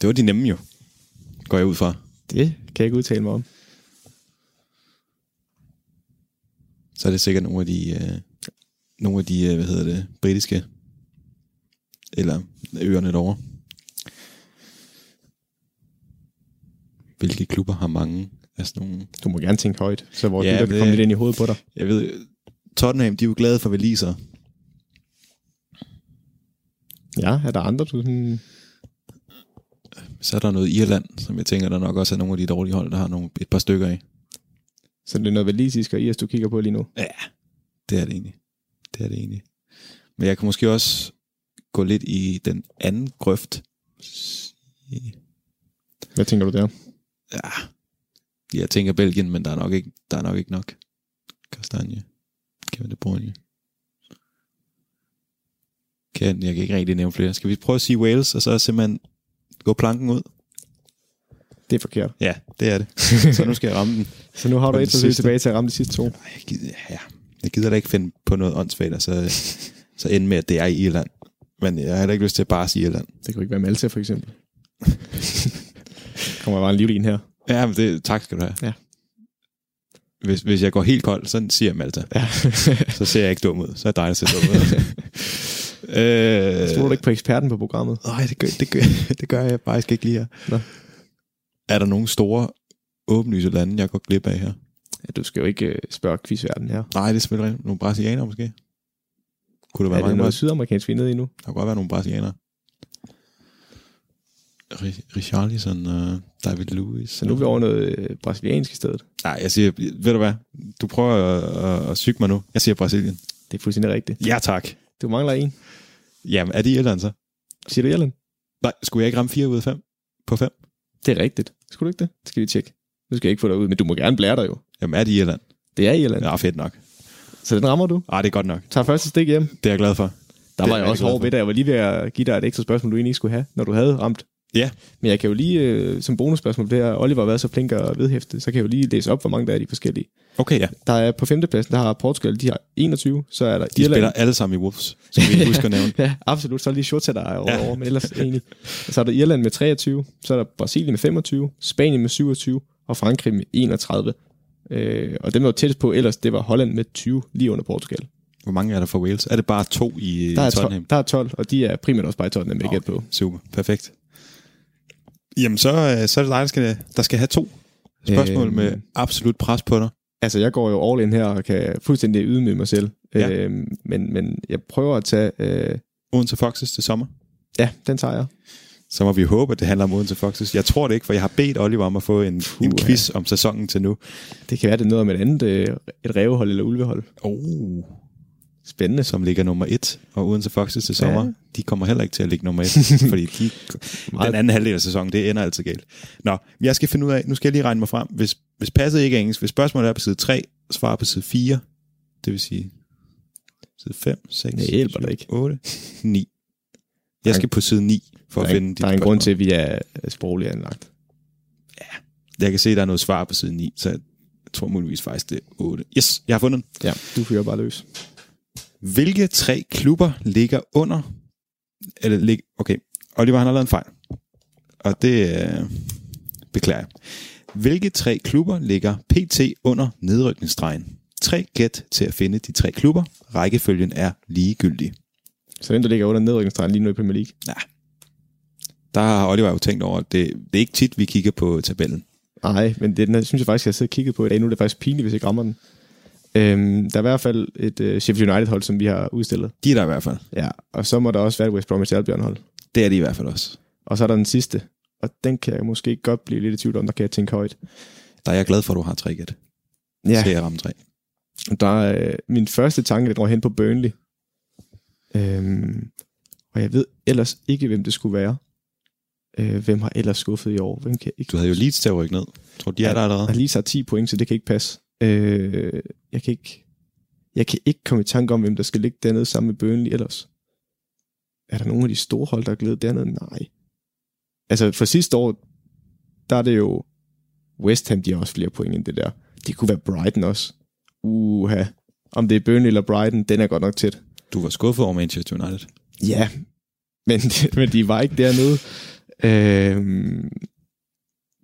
Det var de nemme jo. Går jeg ud fra. Det kan jeg ikke udtale mig om. Så er det sikkert nogle af de, øh, nogle af de, øh, hvad hedder det, britiske, eller øerne derovre. hvilke klubber har mange af sådan nogle... Du må gerne tænke højt, så vores Ja, lytter kan det- komme lidt ind i hovedet på dig. Jeg ved, Tottenham, de er jo glade for valiser. Ja, er der andre, du sådan... Så er der noget Irland, som jeg tænker, der nok også er nogle af de dårlige hold, der har nogle, et par stykker af. Så det er noget valisisk og IS, du kigger på lige nu? Ja, det er det egentlig. Det er det egentlig. Men jeg kan måske også gå lidt i den anden grøft. Hvad tænker du der? Ja, jeg tænker Belgien, men der er nok ikke, der er nok, ikke nok. Kastanje. Kevin De Bruyne. Kan, jeg kan ikke rigtig nævne flere. Skal vi prøve at sige Wales, og så simpelthen gå planken ud? Det er forkert. Ja, det er det. Så nu skal jeg ramme den. Så nu har du et forsøg tilbage til at ramme de sidste to. Jeg gider, ja, jeg gider da ikke finde på noget åndssvagt, og så, så ende med, at det er i Irland. Men jeg har heller ikke lyst til at bare sige Irland. Det jo ikke være Malta, for eksempel. Kommer bare en livlin her. Ja, men det, tak skal du have. Ja. Hvis, hvis jeg går helt kold, så siger jeg Malta. Ja. Så ser jeg ikke dum ud. Så er dig, der ser dum ud. øh, Tror du ikke på eksperten på programmet? Nej, det gør, det, gør, det gør jeg faktisk ikke lige her. Nå. Er der nogle store åbenlyse lande, jeg går glip af her? Ja, du skal jo ikke øh, spørge quizverden her. Nej, det er selvfølgelig nogle brasilianere måske. Kunne der være Er det mange? noget sydamerikansk, vi er nede i nu? Der kunne godt være nogle brasilianere. Ri- Richarlison og David Luiz. Så nu er vi over noget øh, brasiliansk i stedet. Nej, jeg siger, ved du hvad? Du prøver at, at, at syge mig nu. Jeg siger Brasilien. Det er fuldstændig rigtigt. Ja, tak. Du mangler en. Jamen, er det Irland så? Siger du Irland? Nej, skulle jeg ikke ramme 4 ud af 5 på 5? Det er rigtigt. Skulle du ikke det? Det skal vi tjekke. Nu skal jeg ikke få dig ud, men du må gerne blære dig jo. Jamen, er det Irland? Det er Irland. Ja. Ja, fedt nok. Så den rammer du. Ah, det er godt nok. Tager første stik hjem. Det er jeg glad for. Der Det var jeg også hård ved dig. Jeg var lige ved at give dig et ekstra spørgsmål, du egentlig ikke skulle have, når du havde ramt. Ja. Men jeg kan jo lige, øh, som bonusspørgsmål, det har Oliver været så flink at vedhæfte, så kan jeg jo lige læse op, hvor mange der er de forskellige. Okay, ja. Der er på femtepladsen, der har Portugal, de har 21, så er der De Irland. spiller alle sammen i Wolves, som vi ikke husker at nævne. Ja, absolut. Så er lige shorts der er over, Ja. over, men ellers enig. Så er der Irland med 23, så er der Brasilien med 25, Spanien med 27 og Frankrig med 31. Øh, og dem, der var tættest på ellers, det var Holland med 20, lige under Portugal. Hvor mange er der for Wales? Er det bare to i Der er, Tottenham? 12, der er 12, og de er primært også bare i Tottenham, jeg gætte på. Super, perfekt. Jamen, så, øh, så er det dig, der skal, der skal have to spørgsmål Øhm. med absolut pres på dig. Altså, jeg går jo all in her og kan fuldstændig ydmyge mig selv. Ja. Øh, men, men jeg prøver at tage... Øh, Odense Foxes til sommer. ja, den tager jeg. Så må vi håbe, at det handler om Odense Foxes. Jeg tror det ikke, for jeg har bedt Oliver om at få en, Puh, en quiz om sæsonen til nu. Det kan være, det er noget om et andet, øh, et rævehold eller ulvehold. Oh. Spændende. Som ligger nummer et, og Odense Foxes til sommer, Ja. de kommer heller ikke til at ligge nummer et, fordi de, den anden halvdel af sæsonen, det ender altid galt. Nå, jeg skal finde ud af, nu skal jeg lige regne mig frem, hvis, hvis passet ikke er engelsk, hvis spørgsmålet er på side 3, svarer på side 4, det vil sige side 5, 6, Det hjælper dig ikke. 8, 9. Jeg skal på side 9 for Der at finde en, de der er en spørgsmål. grund til, at vi er sprogligt anlagt. Jeg kan se, at der er noget svar på side 9, så jeg tror muligvis faktisk, det er 8. Yes, jeg har fundet den. Ja, du fyrer bare løs. Hvilke tre klubber ligger under... Eller lig, okay, Oliver han har lavet en fejl. Og det øh, beklager jeg. Hvilke tre klubber ligger PT under nedrykningsstregen? Tre gæt til at finde de tre klubber. Rækkefølgen er ligegyldig. Så den, der ligger under nedrykningsstregen lige nu i Premier League. Der har Oliver jo tænkt over, at det, det er ikke tit, vi kigger på tabellen. Nej, men det, den synes jeg faktisk, jeg har siddet og kigget på i dag. Nu er det faktisk pinligt, hvis jeg rammer den. Øhm, der er i hvert fald et uh, Sheffield United-hold, som vi har udstillet. De er der i hvert fald. Ja, og så må der også være et West Bromwich Albion-hold. Det er de i hvert fald også. Og så er der den sidste, og den kan jeg måske godt blive lidt i tvivl om, der kan jeg tænke højt. Der er jeg glad for, at du har tre gæt. Ja, Så jeg ramme tre. der er øh, min første tanke, der går hen på Burnley. Øhm, og jeg ved ellers ikke, hvem det skulle være. Øh, hvem har ellers skuffet i år? Hvem kan ikke Du havde jo Leeds til at rykke ned. Tror du, de er der allerede? Lisa har 10 point, så det kan ikke passe. Øh, jeg kan ikke jeg kan ikke komme i tanke om, hvem der skal ligge dernede sammen med Burnley ellers. Er der nogen af de store hold, der er glædet dernede? Nej. Altså for sidste år, der er det jo West Ham, de har også flere point end det der. Det kunne være Brighton også. Uha. Om det er Burnley eller Brighton, den er godt nok tæt. Du var skuffet over Manchester United. Ja, men, men de var ikke dernede. Øhm,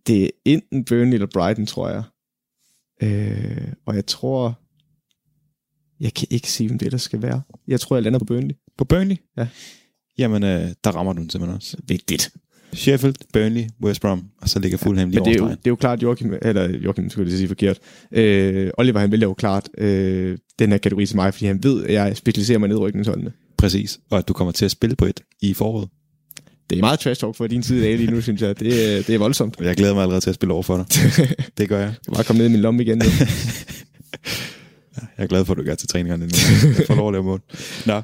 det er enten Burnley eller Brighton, tror jeg. Øh, og jeg tror... Jeg kan ikke sige, hvem det der skal være. Jeg tror, jeg lander på Burnley. På Burnley? Ja. Jamen, øh, der rammer du den simpelthen også. Vigtigt. Sheffield, Burnley, West Brom, og så ligger Fulham lige Men det er, jo, det er jo klart, Joachim, eller Joachim, skulle jeg sige forkert. Øh, Oliver, han vælger jo klart øh, den her kategori til mig, fordi han ved, at jeg specialiserer mig nedrykningsholdene. Præcis, og at du kommer til at spille på et i foråret. Det er meget trash talk for din side af lige nu, synes jeg. Det, er- det er voldsomt. Jeg glæder mig allerede til at spille over for dig. det gør jeg. Jeg kan bare komme ned i min lomme igen. Nu. Jeg er glad for, at du gør til træningerne nu. Jeg får lov at lave mål. Nå,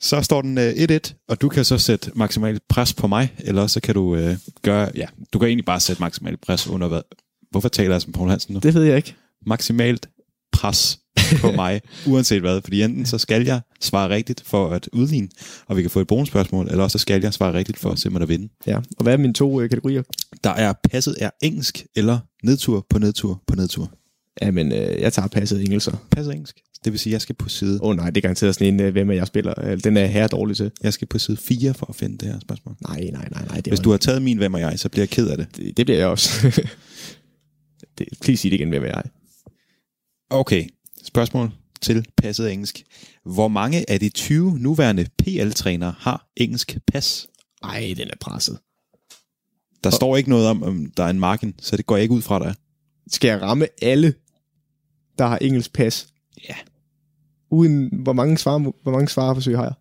så står den øh, 1-1, og du kan så sætte maksimalt pres på mig, eller så kan du øh, gøre, ja, du kan egentlig bare sætte maksimalt pres under hvad? Hvorfor taler jeg som Paul Hansen nu? det ved jeg ikke. Maksimalt pres på mig, uanset hvad. Fordi enten så skal jeg svare rigtigt for at udligne, og vi kan få et bonusspørgsmål, eller også så skal jeg svare rigtigt for at simpelthen at vinde. Ja. Og hvad er mine to øh, kategorier? Der er passet er engelsk, eller nedtur på nedtur på nedtur. Jamen, øh, jeg tager passet engelser. Passet engelsk. Det vil sige, at jeg skal på side, Åh oh, nej, det er garanteret sådan en, øh, hvem er jeg spiller. Øh, Den er her dårlig til. jeg skal på side 4 for at finde det her spørgsmål. Nej, nej, nej, nej. Det, Hvis du har taget min, hvem er jeg, så bliver jeg ked af det. det, det bliver jeg også. det, please sig det igen, hvem er jeg? Okay, spørgsmål til passet engelsk. Hvor mange af de 20 nuværende PL-trænere har engelsk pas? Ej, den er presset. Der står ikke noget om, om der er en marken, så det går jeg ikke ud fra dig. Skal jeg ramme alle, der har engelsk pas? Ja. Uden, hvor mange, svar, hvor mange svareforsøg har jeg?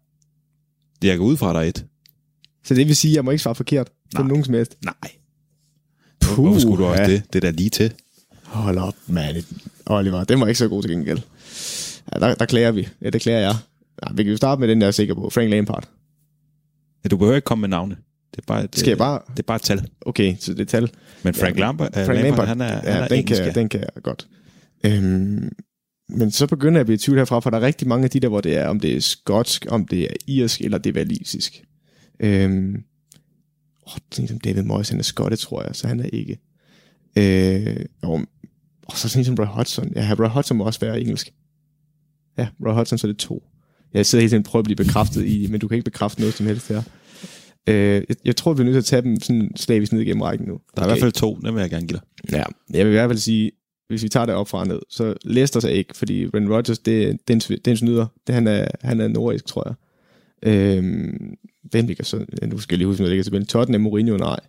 Jeg går ud fra dig et. Så det vil sige, at jeg må ikke svare forkert på nogen som helst. Nej. Puh, Hvorfor skulle du også ja. det? Det er da lige til. Hold op, mand. Oliver, den var ikke så god til gengæld. Ja, der, der klager vi. Ja, det klager jeg. Ja, vi kan jo starte med den, der er sikker på. Frank Lampard. Ja, du behøver ikke komme med navne. Det er bare et, Skal jeg bare... Det er bare et tal. Okay, så det er tal. Men Frank Ja, Lampard, Frank Lampard, Lampard, han er, ja, han er den, engelsk. kan, den kan jeg godt. Øhm, men så begynder jeg at blive i tvivl herfra, for der er rigtig mange af de der, hvor det er, om det er skotsk, om det er irsk, eller det er walisisk. Øhm, åh, sådan en som David Moyes, han er skotte, tror jeg, så han er ikke. Øh, og, og så sådan en som Roy Hodgson. Ja, Roy Hodgson må også være engelsk. Ja, Roy Hodgson, så er det to. Jeg sidder hele tiden og prøver at blive bekræftet i, men du kan ikke bekræfte noget som helst her. Øh, jeg, jeg tror, vi er nødt til at tage dem sådan slavisk ned igennem rækken nu. Der er i hvert fald to, dem vil jeg gerne give dig. Ja, jeg vil i hvert fald sige, hvis vi tager det op fra ned, så Leicester er ikke, fordi Ren Rodgers, det, det, er en, det er snyder. Det, han, er, han er nordisk, tror jeg. Øhm, hvem ligger så? Nu skal jeg lige huske, hvad der ligger til Tottenham, Mourinho, nej.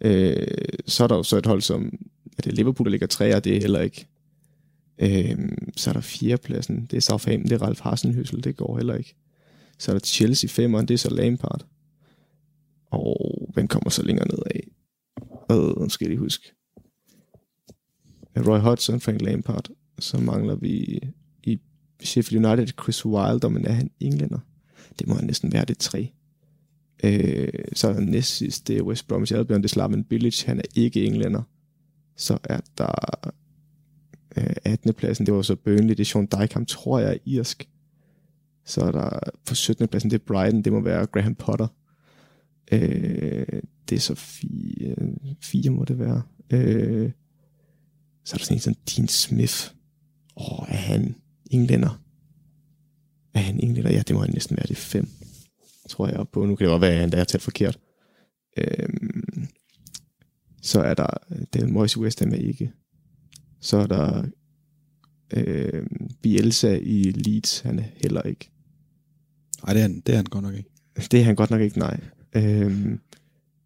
Øh, så er der jo så et hold som, er det Liverpool, der ligger træer, det er heller ikke. Øhm, så er der fjerdepladsen, det er Southampton, det er Ralf Hasenhøsel, det går heller ikke. Så er der Chelsea femeren, det er så Lampard. Og hvem kommer så længere ned af? Øh, nu skal jeg lige huske. Roy Hodgson, Frank Lampard. Så mangler vi i Sheffield United Chris Wilder, men er han englænder? Det må han næsten være, det tre. Øh, så er der næst sidst, det er West Bromwich Albion, det er Slaven Bilic, han er ikke englænder. Så er der øh, 18. pladsen, det var så Burnley, det er Sean Dyke, tror jeg er irsk. Så er der på 17. pladsen, det er Brighton, det må være Graham Potter. Øh, det er så fire, fire må det være. Øh, så er der sådan en som Dean Smith. Åh, er han englænder? Er han englænder? Ja, det må han næsten være. Det er fem, tror jeg på. Nu kan det godt være, at han der er talt forkert. Øhm, så er der David Moyes i West Ham er ikke. Så er der øh, Bielsa i Leeds. Han er heller ikke. Nej, det er, han, det er han godt nok ikke. Det er han godt nok ikke, nej. Øhm,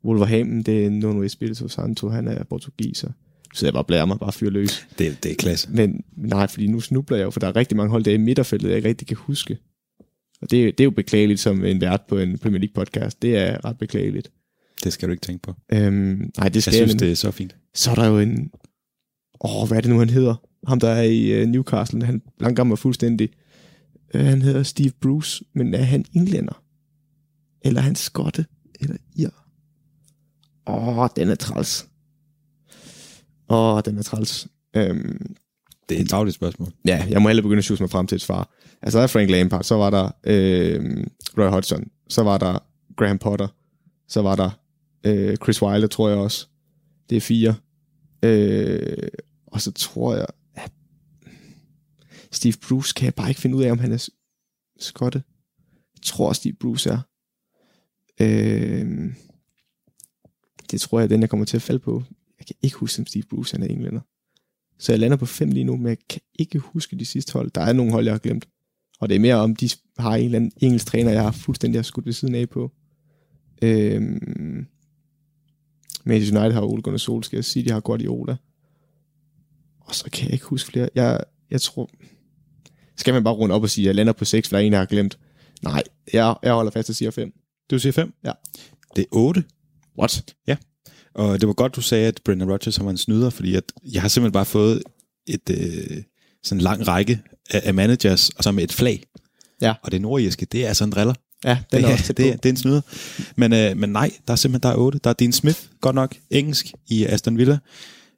Wolverhampton, det er Nuno Espirito Santo, han er portugiser. Så jeg bare blærer mig, bare fyre løs. Det, det er klasse. Men nej, fordi nu snubler jeg jo, for der er rigtig mange hold der i midterfeltet, jeg ikke rigtig kan huske. Og det, det er jo beklageligt som en vært på en Premier League podcast. Det er ret beklageligt. Det skal du ikke tænke på. Øhm, nej, det Jeg skal synes, nemlig. det er så fint. Så er der jo en... Åh, hvad er det nu, han hedder? Ham, der er i uh, Newcastle. Han langgammer fuldstændig. Uh, han hedder Steve Bruce, men er han englænder? Eller er han skotte? Eller ir? Åh, den er træls. Åh, den er træls. Øhm, Det er et dagligt spørgsmål. ja, jeg må hellere begynde at sjuse mig frem til et svar. Altså, der er Frank Lampard, så var der øh, Roy Hodgson, så var der Graham Potter, så var der øh, Chris Wilder, tror jeg også. Det er fire. Øh, og så tror jeg, at Steve Bruce kan jeg bare ikke finde ud af, om han er skotte. Jeg tror, Steve Bruce er. Øh, det tror jeg, er den jeg kommer til at falde på. Jeg kan ikke huske, om Steve Bruce han er englænder. Så jeg lander på fem lige nu, men jeg kan ikke huske de sidste hold. Der er nogle hold, jeg har glemt. Og det er mere om, de har en eller anden engelsk træner, jeg har fuldstændig har skudt ved siden af på. Øhm, Manchester United har Ole Gunnar Solskjaer, City har Guardiola. Og så kan jeg ikke huske flere. Jeg, jeg tror... Skal man bare runde op og sige, at jeg lander på 6, for der er en, jeg har glemt? Nej, jeg, jeg holder fast og siger 5. Du siger 5? Ja. Det er 8. What? Og det var godt, du sagde, at Brendan Rodgers var en snyder, fordi at jeg har simpelthen bare fået et øh, sådan en lang række af, af managers, og så med et flag. Ja. Og det nordjyske, det er altså en driller. Ja, den det, er også det, det er en snyder. Men, øh, men nej, der er simpelthen der er otte. Der er Dean Smith, godt nok, engelsk i Aston Villa.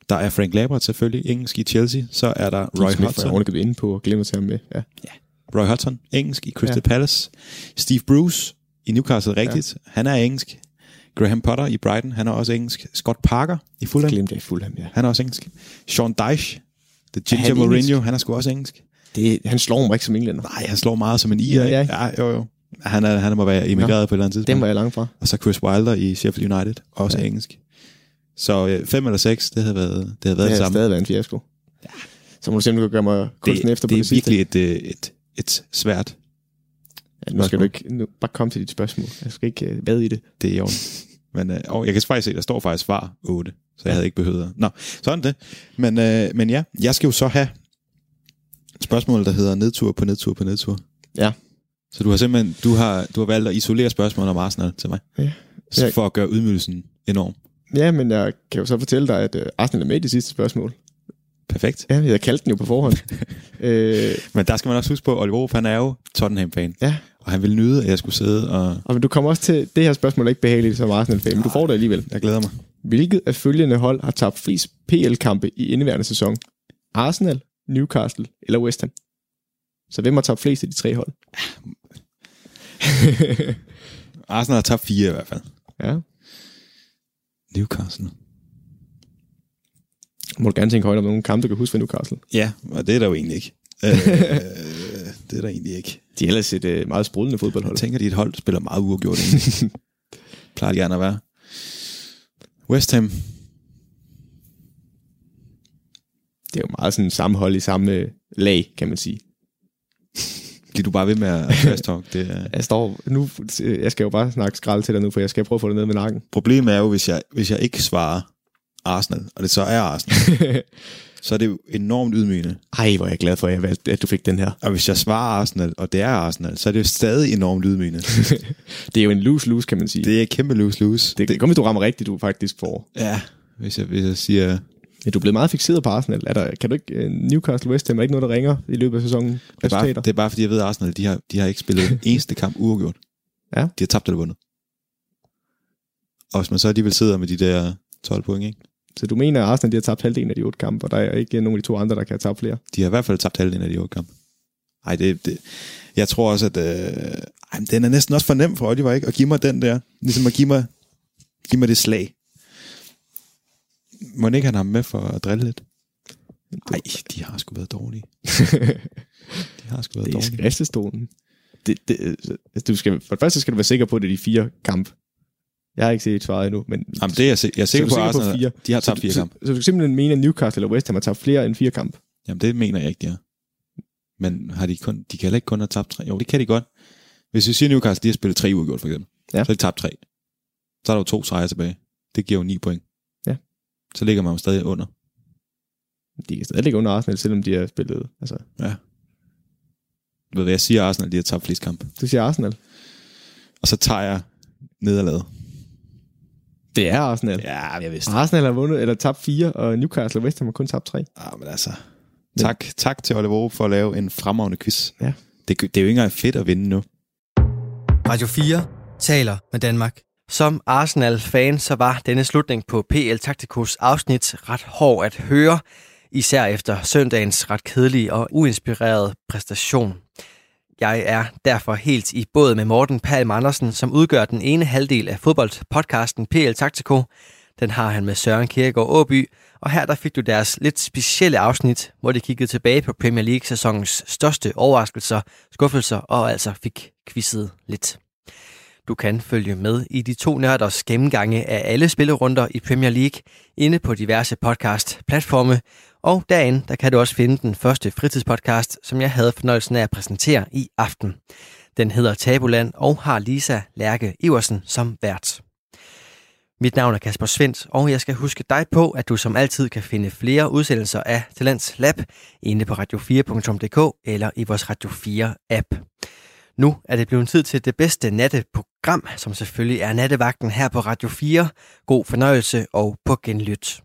Der er Frank Lampard selvfølgelig, engelsk i Chelsea. Så er der Roy Roy Smith Hodgson. ovenikøbet inde på og glemte at tage ham med. Ja. Roy Hodgson, engelsk i Crystal Ja. ja. Palace. Steve Bruce i Newcastle, rigtigt. Ja. Han er engelsk. Graham Potter i Brighton, han er også engelsk. Scott Parker i Fulham, Glemte jeg i Fulham, ja. han er også engelsk. Sean Dyche, The Ginger han Mourinho, engelsk? han er sgu også engelsk. Det, han slår mig ikke som englænder. Nej, han slår meget som en IR. Ja, ja. ja jo, jo. Han, er, han må være emigreret på et eller andet tidspunkt. Dem var jeg langt fra. Og så Chris Wilder i Sheffield United, også Ja. ja. engelsk. Så øh, fem eller seks, det havde været det, havde været Det det, samme. stadig været en fiasko. Ja. Så må du simpelthen gøre mig kunsten Det, efter på det det, er sidste. virkelig et, øh, et, et svært, Ja, nu skal du ikke nu, bare komme til dit spørgsmål. Jeg skal ikke uh, vade i det. det er i orden. Men øh, og jeg kan faktisk se, der står faktisk svar 8, så jeg Ja. havde ikke behøvet at... Nå, sådan det. Men, øh, men ja, jeg skal jo så have spørgsmål, der hedder nedtur på nedtur på nedtur. Ja. Så du har simpelthen du har, du har valgt at isolere spørgsmål om Arsenal til mig. Ja. Så for at gøre ydmygelsen enorm. Ja, men jeg kan jo så fortælle dig, at uh, Arsenal er med i det sidste spørgsmål. Perfekt. Ja, jeg kaldte den jo på forhånd. øh, Men der skal man også huske på, at Oliver han er jo Tottenham-fan. ja, Og han ville nyde, at jeg skulle sidde og... og men du kommer også til, det her spørgsmål er ikke behageligt som Arsenal-fan, men du får det alligevel. Jeg glæder mig. Hvilket af følgende hold har tabt flest PL-kampe i indeværende sæson? Arsenal, Newcastle eller West Ham? Så hvem har tabt flest af de tre hold? Arsenal har tabt fire i hvert fald. ja. Newcastle. Må du gerne tænke højt om nogle kampe, du kan huske fra Newcastle. Ja, og det er der jo egentlig ikke. øh, det er der egentlig ikke. De er ellers et uh, meget sprudlende fodboldhold. Jeg tænker, at dit hold spiller meget uafgjort. egentlig. Plejer det gerne at være. West Ham. Det er jo meget sådan samme hold i samme øh, lag, kan man sige. Bliver du bare ved med at trash talk? Det er... Jeg står nu, jeg skal jo bare snakke skrald til dig nu, for jeg skal prøve at få det ned med nakken. Problemet er jo, hvis jeg, hvis jeg ikke svarer Arsenal, og det så er Arsenal, så er det jo enormt ydmygende. Ej, hvor er jeg glad for, at, jeg valgte, at du fik den her. Og hvis jeg svarer Arsenal, og det er Arsenal, så er det jo stadig enormt ydmygende. Det er jo en lose-lose, kan man sige. Det, er kæmpe lose-lose. det, det hvis du rammer rigtigt, du faktisk får. Ja, hvis jeg, hvis jeg siger... Ja, du er blevet meget fixeret på Arsenal. Er der, kan du ikke, øh, Newcastle West Ham er ikke noget, der ringer i løbet af sæsonen? Det er, bare, Resultater? det er bare fordi, jeg ved, at Arsenal de har, de har ikke spillet en eneste kamp uafgjort. Ja. De har tabt eller vundet. Og hvis man så alligevel sidder med de der 12 point, ikke? Så du mener, at Arsenal de har tabt halvdelen af de otte kampe, og der er ikke nogen af de to andre, der kan have tabt flere? De har i hvert fald tabt halvdelen af de otte kampe. Ej, det, det, jeg tror også, at øh, ej, den er næsten også for nem for Oliver, ikke? At give mig den der. Ligesom at give mig, give mig det slag. Må ikke han ham med for at drille lidt? Nej, de har sgu været dårlige. De har sgu været Det er dårlige. skriftestolen. Det, det, altså, du skal, for det første skal du være sikker på, at det er de fire kampe. Jeg har ikke set svaret endnu, men... Jamen, det er jeg, jeg er sikker Så på, er sikker på fire? de har så, tabt fire så, kampe. så, du simpelthen mener, at Newcastle eller West Ham har tabt flere end fire kampe? Jamen, det mener jeg ikke, de har. Men har de, kun, de kan heller ikke kun have tabt tre. Jo, det kan de godt. Hvis vi siger Newcastle, de har spillet tre uafgjort, for eksempel. Ja. Så har de tabt tre. Så er der jo to sejre tilbage. Det giver jo ni point. Ja. Så ligger man jo stadig under. De kan stadig ligge under Arsenal, selvom de har spillet... Altså, Ja. Du ved, hvad jeg siger, Arsenal, de har tabt flest kampe. du siger Arsenal. Og så tager jeg nederlaget. Det er Arsenal. Ja, jeg vidste. Arsenal har vundet, eller tabt fire, og Newcastle og West Ham har kun tabt tre. Ah, men altså. Tak, tak til Oliver for at lave en fremragende quiz. Ja. Det, det er jo ikke engang fedt at vinde nu. Radio 4 taler med Danmark. Som Arsenal-fan, så var denne slutning på PL Tacticos afsnit ret hård at høre, især efter søndagens ret kedelige og uinspirerede præstation. Jeg er derfor helt i båd med Morten Palm Andersen, som udgør den ene halvdel af fodboldpodcasten PL Taktiko. Den har han med Søren Kierkegaard Åby, og her der fik du deres lidt specielle afsnit, hvor de kiggede tilbage på Premier League-sæsonens største overraskelser, skuffelser og altså fik quizzet lidt. Du kan følge med i de to nørders gennemgange af alle spillerunder i Premier League inde på diverse podcast-platforme, og derinde der kan du også finde den første fritidspodcast, som jeg havde fornøjelsen af at præsentere i aften. Den hedder Tabuland og har Lisa Lærke Iversen som vært. Mit navn er Kasper Svendt, og jeg skal huske dig på, at du som altid kan finde flere udsendelser af Talents Lab inde på radio4.dk eller i vores Radio 4-app. Nu er det blevet tid til det bedste natteprogram, som selvfølgelig er nattevagten her på Radio 4. God fornøjelse og på genlyt.